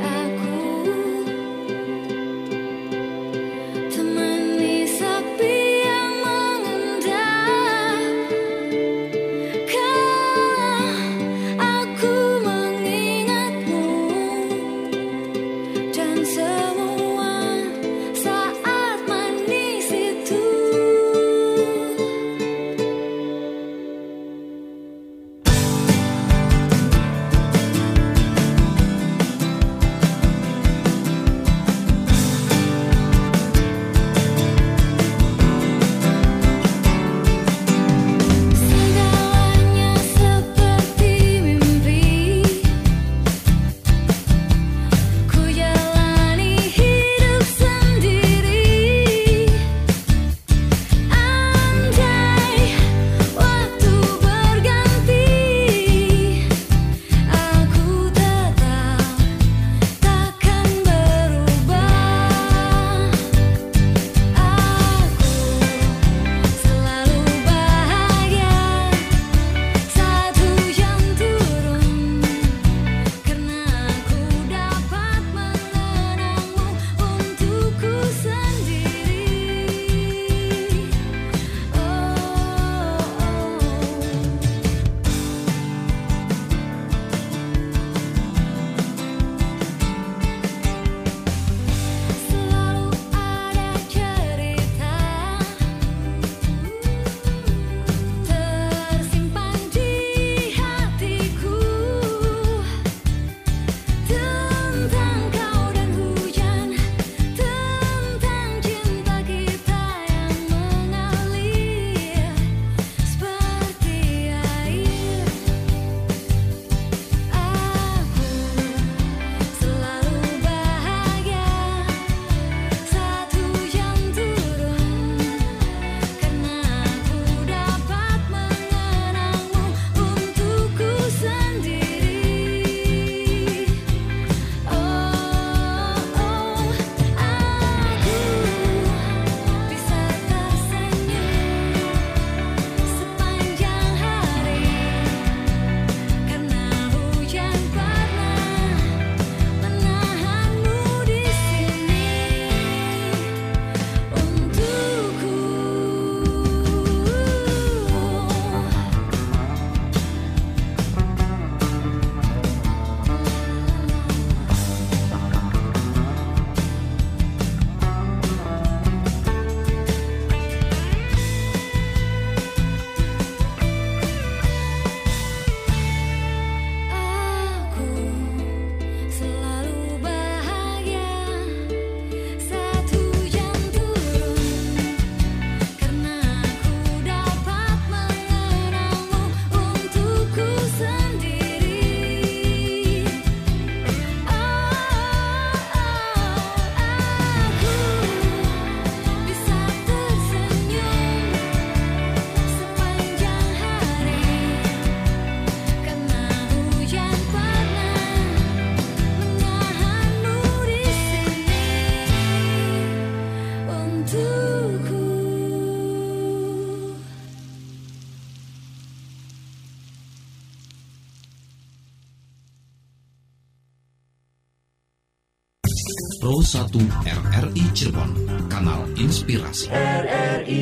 RRI Cirebon, kanal inspirasi.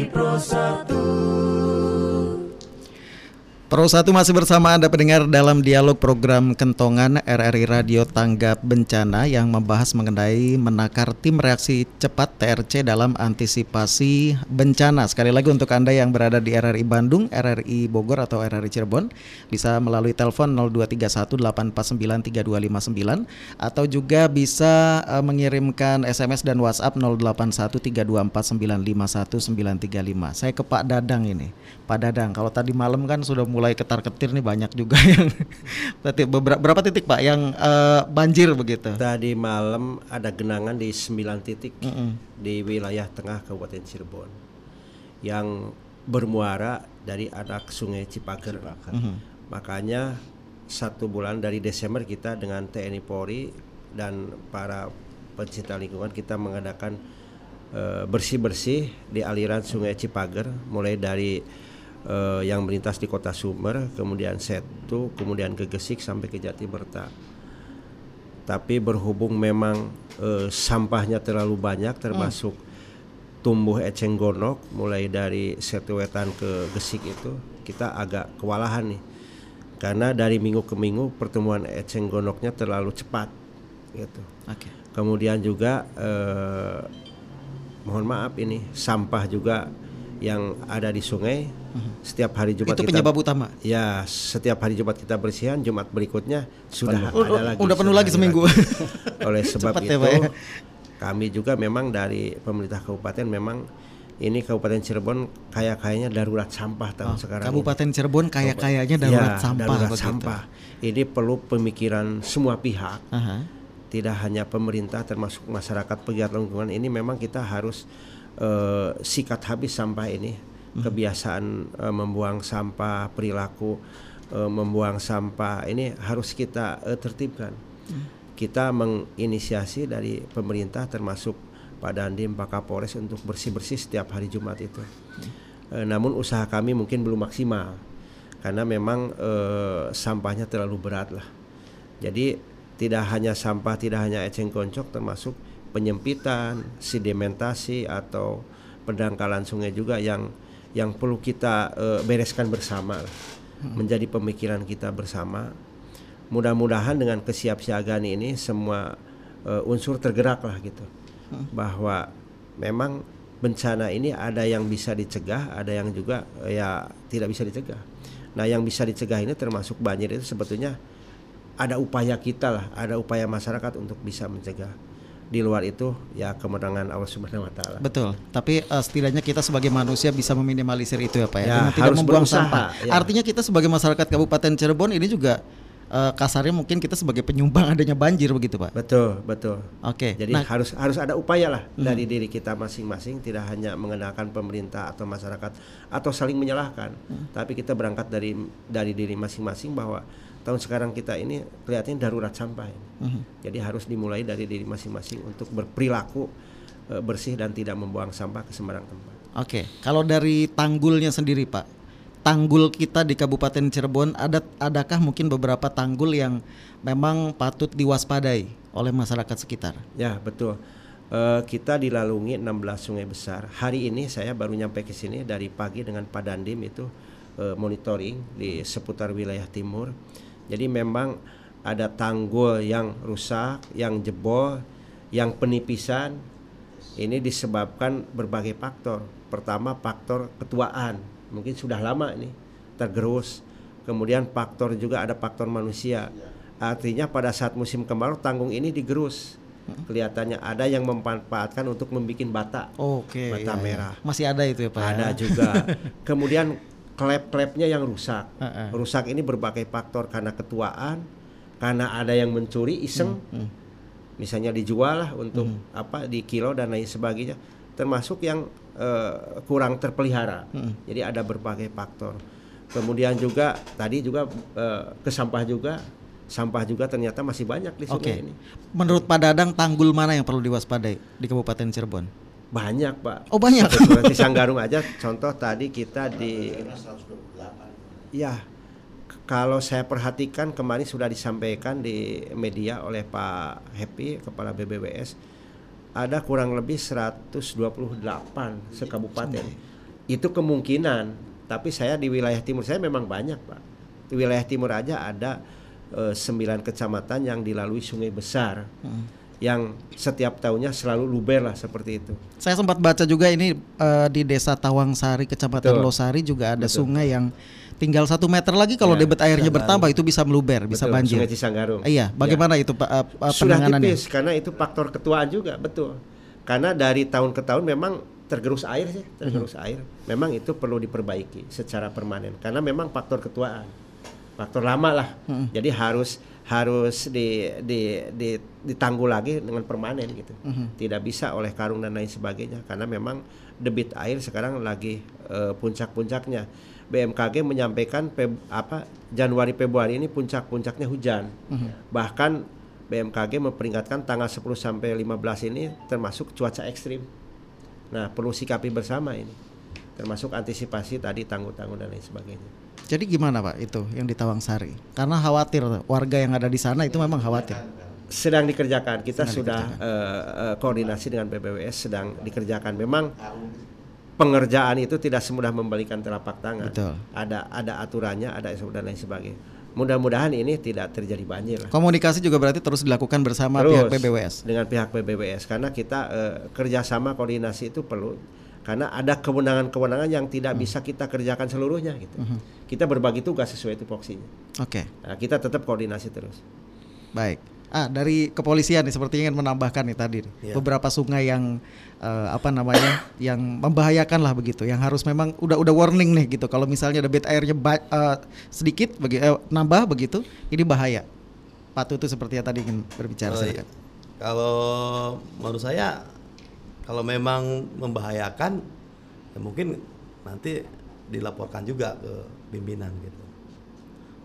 Pro 1 masih bersama Anda pendengar dalam dialog program Kentongan RRI Radio Tanggap Bencana yang membahas mengenai menakar tim reaksi cepat TRC dalam antisipasi bencana. Sekali lagi untuk Anda yang berada di RRI Bandung, RRI Bogor atau RRI Cirebon bisa melalui telepon 0231849329 atau juga bisa eh, mengirimkan SMS dan WhatsApp 081324951935. Saya ke Pak Dadang ini. Pak Dadang, kalau tadi malam kan sudah mulai ketar-ketir nih banyak juga yang berarti beberapa berapa titik Pak yang eh, banjir begitu. Tadi malam ada genangan di 9 titik di wilayah tengah Kabupaten Cirebon. Yang bermuara dari anak Sungai Cipager. Makanya satu bulan dari Desember kita dengan TNI Polri dan para pencinta lingkungan kita mengadakan eh, bersih-bersih di aliran Sungai Cipager mulai dari eh, yang melintas di Kota Sumber, kemudian Setu, kemudian ke Gesik sampai ke Jatiberta. Tapi berhubung memang eh, sampahnya terlalu banyak termasuk tumbuh eceng gondok mulai dari Setu Wetan ke Gesik itu kita agak kewalahan nih. Karena dari minggu ke minggu pertumbuhan eceng gondoknya terlalu cepat gitu. Oke. Kemudian juga eh, mohon maaf ini sampah juga yang ada di sungai setiap hari Jumat Itu kita penyebab utama. Ya, setiap hari Jumat kita bersihan, Jumat berikutnya sudah Penuh. ada Oh, lagi. udah penuh lagi seminggu. lagi. Oleh sebab Cepat ya, itu ya. kami juga memang dari pemerintah kabupaten memang ini Kabupaten Cirebon kayak-kayaknya darurat sampah tahun sekarang. ini. Oh, Kabupaten Cirebon kayak-kayaknya darurat Ya, sampah darurat begitu. sampah. Ini perlu pemikiran semua pihak Aha. tidak hanya pemerintah termasuk masyarakat pegiat lingkungan ini memang kita harus eh, sikat habis sampah ini kebiasaan eh, membuang sampah perilaku eh, membuang sampah ini harus kita eh, tertibkan. Kita menginisiasi dari pemerintah termasuk Pak Dandim Pak Kapolres untuk bersih bersih setiap hari Jumat itu. Eh, namun usaha kami mungkin belum maksimal karena memang eh, sampahnya terlalu berat lah. Jadi tidak hanya sampah, tidak hanya eceng koncok termasuk penyempitan, sedimentasi atau pendangkalan sungai juga yang yang perlu kita eh, bereskan bersama lah. menjadi pemikiran kita bersama. Mudah-mudahan dengan kesiapsiagaan ini semua eh, unsur tergerak lah gitu. Bahwa memang bencana ini ada yang bisa dicegah, ada yang juga eh, ya tidak bisa dicegah. Nah, yang bisa dicegah ini termasuk banjir itu sebetulnya ada upaya kita lah, ada upaya masyarakat untuk bisa mencegah. Di luar itu ya kemenangan Allah Subhanahu wa taala. Betul. Tapi eh, setidaknya kita sebagai manusia bisa meminimalisir itu ya Pak ya. Ya, Dengan tidak harus membuang berusaha, sampah. ya. Artinya kita sebagai masyarakat Kabupaten Cirebon ini juga eh, kasarnya mungkin kita sebagai penyumbang adanya banjir begitu Pak. Betul, betul. Oke. Jadi nah, harus harus ada upaya lah dari diri kita masing-masing, tidak hanya mengenalkan pemerintah atau masyarakat atau saling menyalahkan, tapi kita berangkat dari dari diri masing-masing bahwa tahun sekarang kita ini kelihatannya darurat sampah. ini. Jadi harus dimulai dari diri masing-masing untuk berperilaku eh, bersih dan tidak membuang sampah ke sembarang tempat. Oke, kalau dari tanggulnya sendiri Pak, tanggul kita di Kabupaten Cirebon ada adakah mungkin beberapa tanggul yang memang patut diwaspadai oleh masyarakat sekitar? Ya betul. Eh, kita dilalungi 16 sungai besar. Hari ini saya baru nyampe ke sini dari pagi dengan Pak Dandim itu eh, monitoring di seputar wilayah timur. Jadi memang ada tanggul yang rusak, yang jebol, yang penipisan. Ini disebabkan berbagai faktor. Pertama faktor ketuaan, mungkin sudah lama ini tergerus. Kemudian faktor juga ada faktor manusia. Artinya pada saat musim kemarau tanggung ini digerus. Kelihatannya ada yang memanfaatkan untuk membuat bata. Oke. Bata iya, iya. merah. Masih ada itu ya Pak? ya? Ada juga. Kemudian klep-klepnya yang rusak. Heeh. Rusak ini berbagai faktor karena ketuaan, karena ada yang mencuri iseng. Hmm, Misalnya dijual lah untuk apa di kilo dan lain sebagainya. Termasuk yang eh, kurang terpelihara. Hmm. Jadi ada berbagai faktor. Kemudian juga tadi juga eh, ke sampah juga sampah juga ternyata masih banyak di sungai ini. Menurut Pak Dadang tanggul mana yang perlu diwaspadai di Kabupaten Cirebon? Banyak, Pak. Oh banyak. Seperti Sanggarung aja contoh tadi kita di Ya, kalau saya perhatikan kemarin sudah disampaikan di media oleh Pak Happy kepala BBWS ada kurang lebih 128 sekabupaten. Itu kemungkinan, tapi saya di wilayah timur saya memang banyak, Pak. Di wilayah timur aja ada eh, sembilan kecamatan yang dilalui sungai besar. Yang setiap tahunnya selalu luber lah seperti itu. Saya sempat baca juga ini eh, di Desa Tawangsari, Kecamatan Betul. Losari juga ada Betul. sungai yang tinggal satu meter lagi kalau Ya, debit airnya bertambah itu bisa meluber, bisa Betul, banjir. Sungai Cisanggarung. Iya, bagaimana itu Pak eh, Sudah tipis karena itu faktor ketuaan juga, betul. Karena dari tahun ke tahun memang tergerus air sih, tergerus air. Memang itu perlu diperbaiki secara permanen karena memang faktor ketuaan. Faktor lama lah. Jadi harus harus di, di, di, ditanggul lagi dengan permanen gitu. Tidak bisa oleh karung dan lain sebagainya karena memang debit air sekarang lagi eh, puncak-puncaknya. BMKG menyampaikan Feb- apa Januari Februari ini puncak-puncaknya hujan. Bahkan BMKG memperingatkan tanggal 10 sampai 15 ini termasuk cuaca ekstrim. Nah, perlu sikapi bersama ini. Termasuk antisipasi tadi tanggul-tanggul dan lain sebagainya. Jadi gimana Pak itu yang di Tawangsari? Karena khawatir warga yang ada di sana itu memang khawatir. sedang dikerjakan. Kita Sedang sudah eh, eh, koordinasi dengan BPWS sedang dikerjakan. Memang pengerjaan itu tidak semudah membalikan telapak tangan. Betul. Ada ada aturannya, ada SOP dan lain sebagainya. Mudah-mudahan ini tidak terjadi banjir. Komunikasi juga berarti terus dilakukan bersama Terus pihak PBWS. dengan pihak PBWS karena kita eh, kerjasama koordinasi itu perlu karena ada kewenangan-kewenangan yang tidak bisa kita kerjakan seluruhnya gitu. Kita berbagi tugas sesuai tupoksinya. Oke, Nah, kita tetap koordinasi terus. baik. Ah, dari kepolisian nih sepertinya ingin menambahkan nih tadi nih, Iya. beberapa sungai yang eh, apa namanya yang membahayakan lah begitu, yang harus memang udah udah warning nih gitu. Kalau misalnya debit airnya ba- eh, sedikit bagi eh, nambah begitu, ini bahaya. Pak Tutu seperti yang tadi ingin berbicara Oh, iya. Kalau menurut saya kalau memang membahayakan ya mungkin nanti dilaporkan juga ke pimpinan gitu.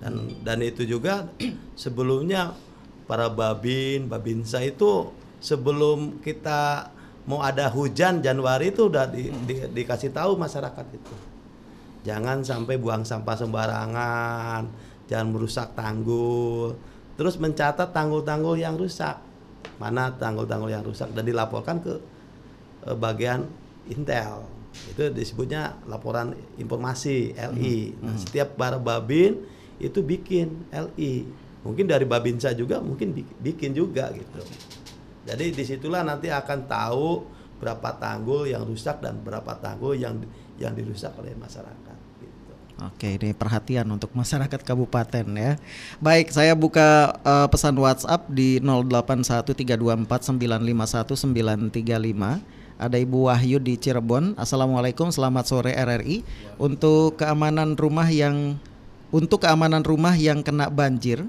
Dan dan itu juga sebelumnya para babin, babinsa itu sebelum kita mau ada hujan Januari itu udah di- di- dikasih tahu masyarakat itu. Jangan sampai buang sampah sembarangan, jangan merusak tanggul. Terus mencatat tanggul-tanggul yang rusak. Mana tanggul-tanggul yang rusak dan dilaporkan ke eh, bagian Intel. Itu disebutnya laporan informasi LI. Nah, setiap para babin itu bikin LI. Mungkin dari babinsa juga mungkin bik- bikin juga gitu. Jadi di situlah nanti akan tahu berapa tanggul yang rusak dan berapa tanggul yang yang dirusak oleh masyarakat. Gitu. Oke, ini perhatian untuk masyarakat kabupaten ya. Baik, saya buka eh, pesan WhatsApp di 081324951935. Ada Ibu Wahyu di Cirebon. Assalamualaikum, selamat sore RRI. Untuk keamanan rumah yang untuk keamanan rumah yang kena banjir,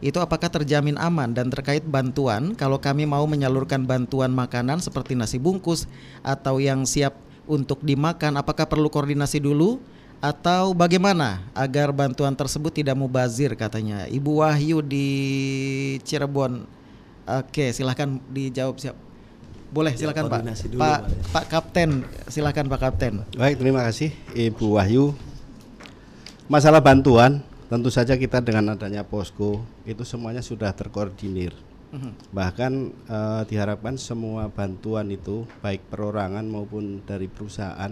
itu apakah terjamin aman? Dan terkait bantuan kalau kami mau menyalurkan bantuan makanan seperti nasi bungkus atau yang siap untuk dimakan apakah perlu koordinasi dulu? Atau bagaimana agar bantuan tersebut tidak mubazir katanya? Ibu Wahyu di Cirebon. Oke silahkan dijawab siap boleh Ya, silakan Pak dulu, Pak ya. Pak Kapten silakan Pak Kapten Baik, terima kasih Ibu Wahyu. Masalah bantuan, tentu saja kita dengan adanya posko itu semuanya sudah terkoordinir. Bahkan eh, diharapkan semua bantuan itu baik perorangan maupun dari perusahaan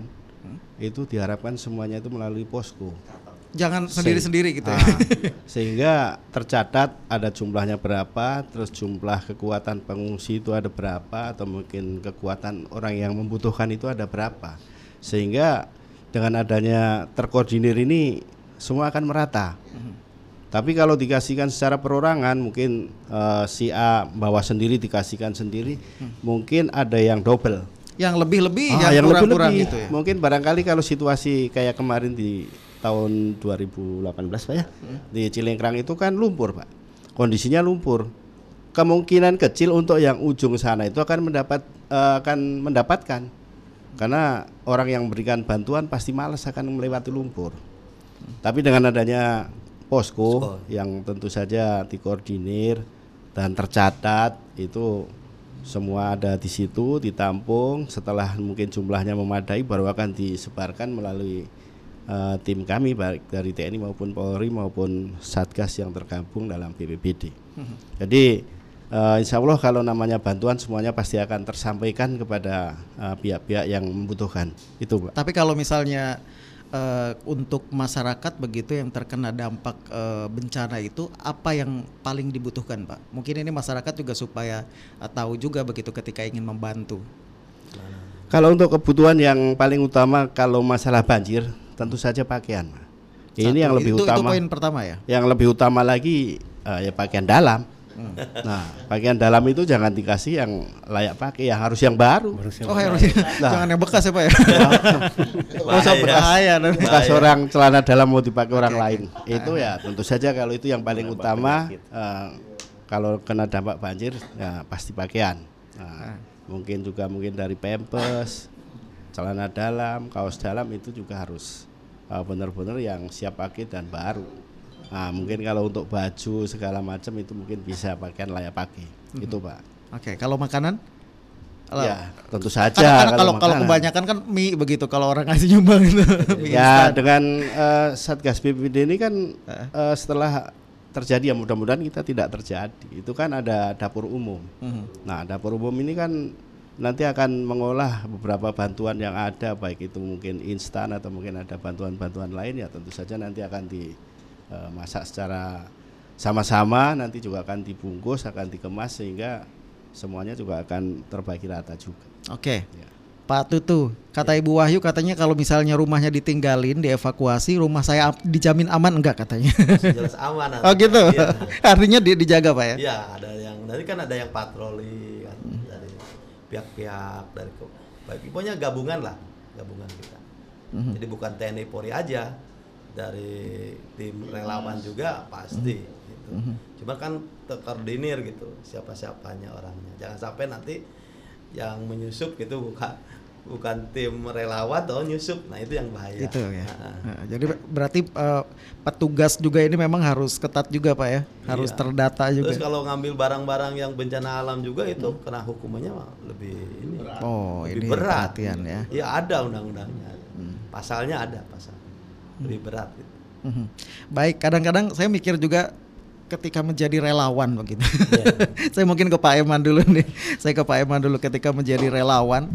itu diharapkan semuanya itu melalui posko. Jangan Se- sendiri-sendiri gitu ya. Ah, sehingga tercatat ada jumlahnya berapa, terus jumlah kekuatan pengungsi itu ada berapa, atau mungkin kekuatan orang yang membutuhkan itu ada berapa, sehingga dengan adanya terkoordinir ini semua akan merata. Tapi kalau dikasihkan secara perorangan, mungkin eh, si A bawa sendiri dikasihkan sendiri, mungkin ada yang double. yang lebih-lebih Ah, yang kurang-kurang gitu ya. Mungkin barangkali kalau situasi kayak kemarin di tahun 2018 Pak ya. Di Cilengkrang itu kan lumpur, Pak. Kondisinya lumpur. Kemungkinan kecil untuk yang ujung sana itu akan mendapat eh, akan mendapatkan. Karena orang yang memberikan bantuan pasti malas akan melewati lumpur. Tapi dengan adanya posko yang tentu saja dikoordinir dan tercatat itu semua ada di situ ditampung setelah mungkin jumlahnya memadai baru akan disebarkan melalui eh, tim kami baik dari TNI maupun Polri maupun Satgas yang tergabung dalam BPBD. Jadi eh, insya Allah kalau namanya bantuan semuanya pasti akan tersampaikan kepada eh, pihak-pihak yang membutuhkan. Itu, Pak. Tapi kalau misalnya eh, untuk masyarakat begitu yang terkena dampak eh, bencana itu apa yang paling dibutuhkan, Pak? Mungkin ini masyarakat juga supaya eh, tahu juga begitu ketika ingin membantu. Kalau untuk kebutuhan yang paling utama kalau masalah banjir, tentu saja pakaian. Pak. Ini Satu. yang lebih itu, Itu utama. poin pertama ya. Yang lebih utama lagi eh, ya pakaian dalam. Hmm. Nah, pakaian dalam itu jangan dikasih yang layak pakai, yang harus yang baru. Oh harus jangan yang bekas ya Pak ya. Masa Bahaya. bahaya nanti bekas orang celana dalam mau dipakai orang lain. Itu ya tentu saja kalau itu yang paling utama eh, kalau kena dampak banjir ya pasti pakaian. Nah, mungkin juga mungkin dari pampers, celana dalam, kaos dalam itu juga harus eh, benar-benar yang siap pakai dan baru. Nah, mungkin kalau untuk baju segala macam itu mungkin bisa pakaian layak pakai. Itu, Pak. Oke, kalau makanan? Kalau- Ya, tentu saja Karena, karena kalau kalau makanan. kebanyakan kan mie begitu kalau orang ngasih nyumbang itu. Ya instan. dengan eh, Satgas BPD ini kan eh, setelah terjadi ya mudah-mudahan kita tidak terjadi. Itu kan ada dapur umum. Mhm. Nah dapur umum ini kan nanti akan mengolah beberapa bantuan yang ada baik itu mungkin instan atau mungkin ada bantuan-bantuan lain ya tentu saja nanti akan dimasak secara sama-sama nanti juga akan dibungkus akan dikemas sehingga semuanya juga akan terbagi rata juga. Oke. Ya. Pak Tutu, kata Ibu Wahyu katanya kalau misalnya rumahnya ditinggalin, dievakuasi, rumah saya am- dijamin aman enggak katanya? Jelas aman. oh gitu. Iya. Artinya di- dijaga Pak ya? Iya, ada yang nanti kan ada yang patroli kan dari pihak-pihak dari baik pokoknya gabungan lah, gabungan kita. Jadi bukan TNI Polri aja, dari tim relawan juga pasti gitu. Cuma kan terkoordinir gitu siapa-siapanya orangnya. Jangan sampai nanti yang menyusup gitu bukan bukan tim relawan atau nyusup. Nah, itu yang bahaya. Itu ya. Nah, Nah, jadi berarti eh, petugas juga ini memang harus ketat juga Pak ya, harus Iya. terdata Terus juga. kalau ngambil barang-barang yang bencana alam juga itu kena hukumannya lebih ini. Oh, lebih ini berat. perhatian ya. Iya ada undang-undangnya. Pasalnya ada pasal. Lebih berat gitu. Baik, kadang-kadang saya mikir juga ketika menjadi relawan begitu. Iya. saya mungkin ke Pak Eman dulu nih. Saya ke Pak Eman dulu ketika menjadi relawan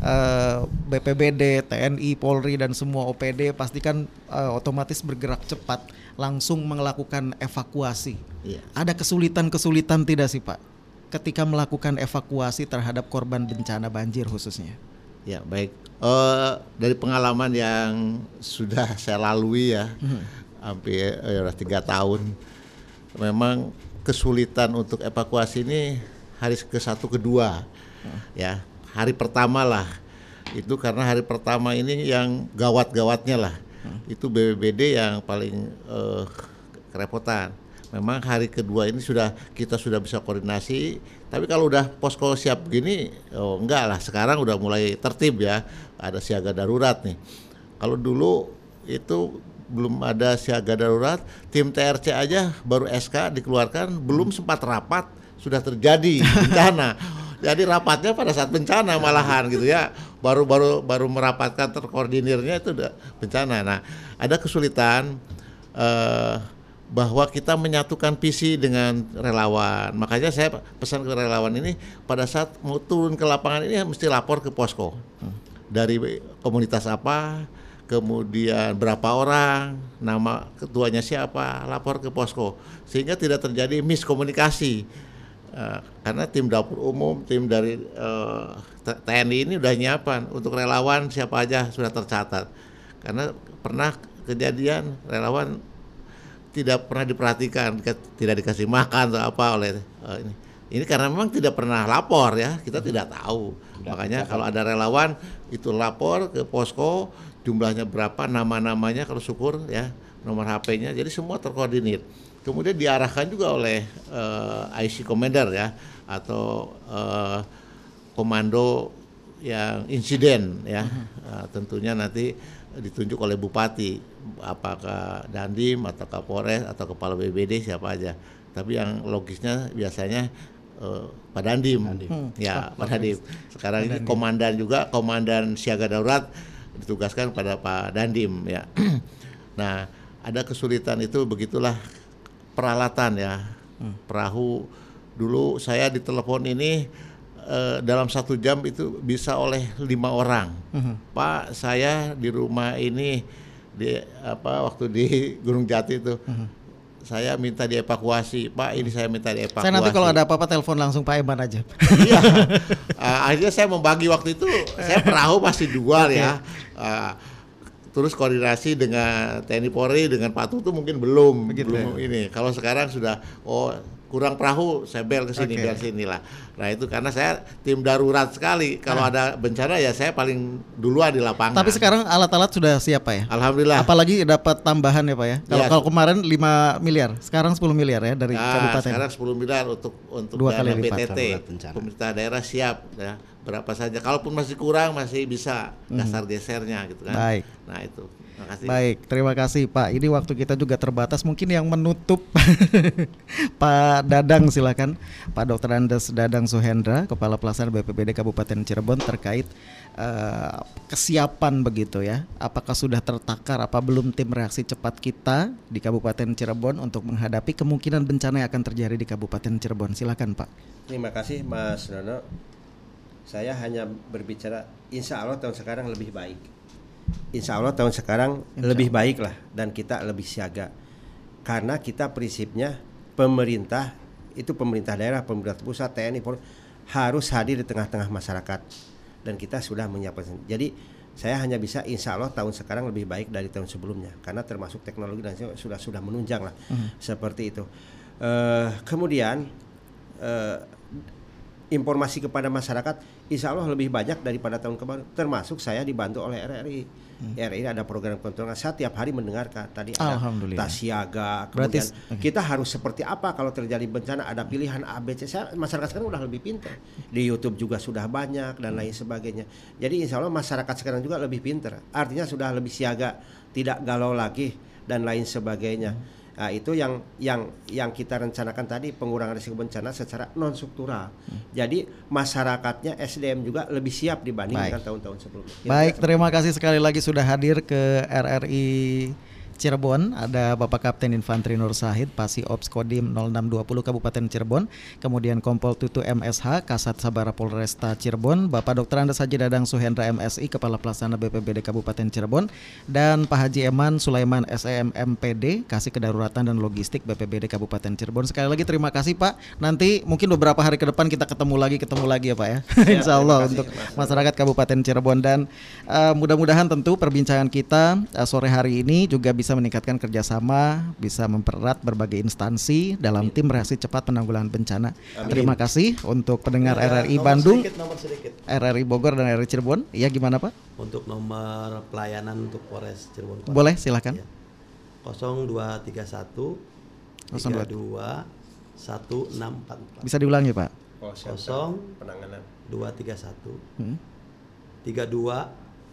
eh, BPBD, TNI, Polri dan semua OPD pasti kan eh, otomatis bergerak cepat langsung melakukan evakuasi. Iya. Ada kesulitan-kesulitan tidak sih Pak ketika melakukan evakuasi terhadap korban bencana banjir khususnya? Ya baik. Eh, dari pengalaman yang sudah saya lalui ya, hampir eh, udah tiga tahun, memang kesulitan untuk evakuasi ini hari ke satu kedua, ya hari pertama lah. Itu karena hari pertama ini yang gawat-gawatnya lah. Itu BBBD yang paling eh, kerepotan. Memang hari kedua ini sudah kita sudah bisa koordinasi, tapi kalau udah posko siap begini, oh enggak lah. Sekarang udah mulai tertib ya, ada siaga darurat nih. Kalau dulu itu belum ada siaga darurat, tim TRC aja baru SK dikeluarkan, belum sempat rapat sudah terjadi bencana. Jadi rapatnya pada saat bencana malahan gitu ya. Baru baru baru merapatkan terkoordinirnya itu udah bencana. Nah, ada kesulitan eh, bahwa kita menyatukan visi dengan relawan. Makanya saya pesan ke relawan ini pada saat mau turun ke lapangan ini mesti lapor ke posko. Dari komunitas apa, kemudian berapa orang, nama ketuanya siapa, lapor ke posko sehingga tidak terjadi miskomunikasi. Eh, karena tim dapur umum, tim dari eh, T- TNI ini udah nyiapan untuk relawan siapa aja sudah tercatat. Karena pernah kejadian relawan tidak pernah diperhatikan, tidak dikasih makan atau apa oleh eh, ini. Ini karena memang tidak pernah lapor ya, kita tidak tahu. Makanya kalau ada relawan itu lapor ke posko, jumlahnya berapa, nama-namanya kalau syukur ya, nomor HP-nya, jadi semua terkoordinir. Kemudian diarahkan juga oleh eh, IC Commander ya, atau eh, komando yang insiden ya, Eh, tentunya nanti ditunjuk oleh bupati, apakah Dandim atau Kapolres atau kepala BBD siapa aja. Tapi yang logisnya biasanya eh, Pak Dandim, ya Pak Dandim. Sekarang ini komandan juga, komandan siaga darurat ditugaskan pada Pak Dandim ya. nah ada kesulitan itu begitulah peralatan ya, perahu dulu saya ditelepon ini eh, dalam satu jam itu bisa oleh lima orang. Pak, saya di rumah ini di apa waktu di Gunung Jati itu saya minta dievakuasi. Pak, ini saya minta dievakuasi. Saya nanti kalau ada apa-apa telepon langsung Pak Eman aja. Iya. Ah, akhirnya saya membagi waktu itu, saya perahu masih dua ya. Ah, terus koordinasi dengan TNI Polri dengan Pak Tutu mungkin belum Begitu belum ini. Kalau sekarang sudah oh kurang perahu saya bel ke sini Oke. biar sini lah. Nah itu karena saya tim darurat sekali. Kalau ada bencana ya saya paling duluan di lapangan. Tapi sekarang alat-alat sudah siap Pak ya? Alhamdulillah. Apalagi dapat tambahan ya Pak ya. Kalau Ya. kalau kemarin 5 miliar, sekarang 10 miliar ya dari Nah, kabupaten. sekarang 10 miliar untuk untuk Dua dana kali lipat. BTT. Pemerintah daerah siap ya. Berapa saja. Kalaupun masih kurang masih bisa Mhm. dasar gesernya gitu kan. Baik. Nah, itu. Terima kasih. Baik, terima kasih Pak. Ini waktu kita juga terbatas. Mungkin yang menutup Pak Dadang silakan. Pak Dr. Andes Dadang Suhendra, Kepala Pelaksana BPBD Kabupaten Cirebon terkait eh, kesiapan begitu ya. Apakah sudah tertakar apa belum tim reaksi cepat kita di Kabupaten Cirebon untuk menghadapi kemungkinan bencana yang akan terjadi di Kabupaten Cirebon. Silakan Pak. Terima kasih Mas Nono. Saya hanya berbicara insya Allah tahun sekarang lebih baik. Insya Allah tahun sekarang lebih baik lah dan kita lebih siaga. Karena kita prinsipnya pemerintah itu pemerintah daerah, pemerintah pusat, TNI, Polri harus hadir di tengah-tengah masyarakat dan kita sudah menyiapkan. Jadi saya hanya bisa insya Allah tahun sekarang lebih baik dari tahun sebelumnya karena termasuk teknologi dan sudah sudah menunjang lah seperti itu. Eh, kemudian eh, informasi kepada masyarakat insya Allah lebih banyak daripada tahun kemarin. Termasuk saya dibantu oleh RRI RRI ada program kontrol saya tiap hari mendengarkan. Tadi ada Alhamdulillah. tas siaga Berarti kemudian oke. kita harus seperti apa kalau terjadi bencana ada pilihan ABC saya masyarakat sekarang udah lebih pintar di YouTube juga sudah banyak dan lain sebagainya. Jadi insya Allah masyarakat sekarang juga lebih pintar artinya sudah lebih siaga tidak galau lagi dan lain sebagainya Nah, itu yang yang yang kita rencanakan tadi pengurangan risiko bencana secara non struktural. Jadi masyarakatnya SDM juga lebih siap dibandingkan tahun-tahun sebelumnya. Baik, terima kasih sekali lagi sudah hadir ke RRI Cirebon. Ada Bapak Kapten Infanteri Nur Sahid, Pasi Ops Kodim 0620 Kabupaten Cirebon. Kemudian Kompol Tutu MSH, Kasat Sabara Polresta Cirebon. Bapak Dr. Andes Haji Dadang Suhendra MSI, Kepala Pelaksana BPBD Kabupaten Cirebon. Dan Pak Haji Eman Sulaiman SEM MPD, Kasih Kedaruratan dan Logistik BPBD Kabupaten Cirebon. Sekali lagi terima kasih Pak. Nanti mungkin beberapa hari ke depan kita ketemu lagi, ketemu lagi ya Pak ya. Insya Allah untuk masyarakat Kabupaten Cirebon dan eh, mudah-mudahan tentu perbincangan kita eh, sore hari ini juga bisa meningkatkan kerjasama, bisa mempererat berbagai instansi dalam tim reaksi cepat penanggulangan bencana. Terima kasih untuk pendengar RRI Nomor Bandung, sedikit, nomor sedikit RRI Bogor dan RRI Cirebon. Iya gimana Pak? untuk nomor pelayanan untuk Polres Cirebon Kota. Boleh silakan. Ya. 0231 32 1644 Bisa diulangi Pak. Kosong. penanganan 231 Hmm. 32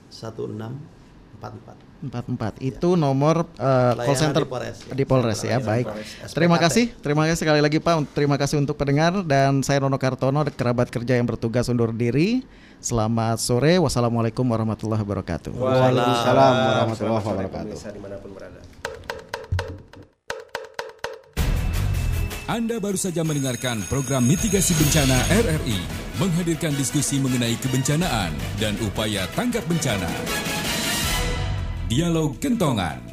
1644 44 itu nomor eh, call center di Polres, ya. di Polres ya. Baik. Polres, terima kasih. Terima kasih sekali lagi Pak. Terima kasih untuk pendengar. Dan saya Rono Kartono kerabat kerja yang bertugas undur diri. Selamat sore. Wassalamualaikum warahmatullahi wabarakatuh. Waalaikumsalam warahmatullahi wabarakatuh. Anda baru saja mendengarkan program mitigasi bencana RRI menghadirkan diskusi mengenai kebencanaan dan upaya tanggap bencana. Dialog Kentongan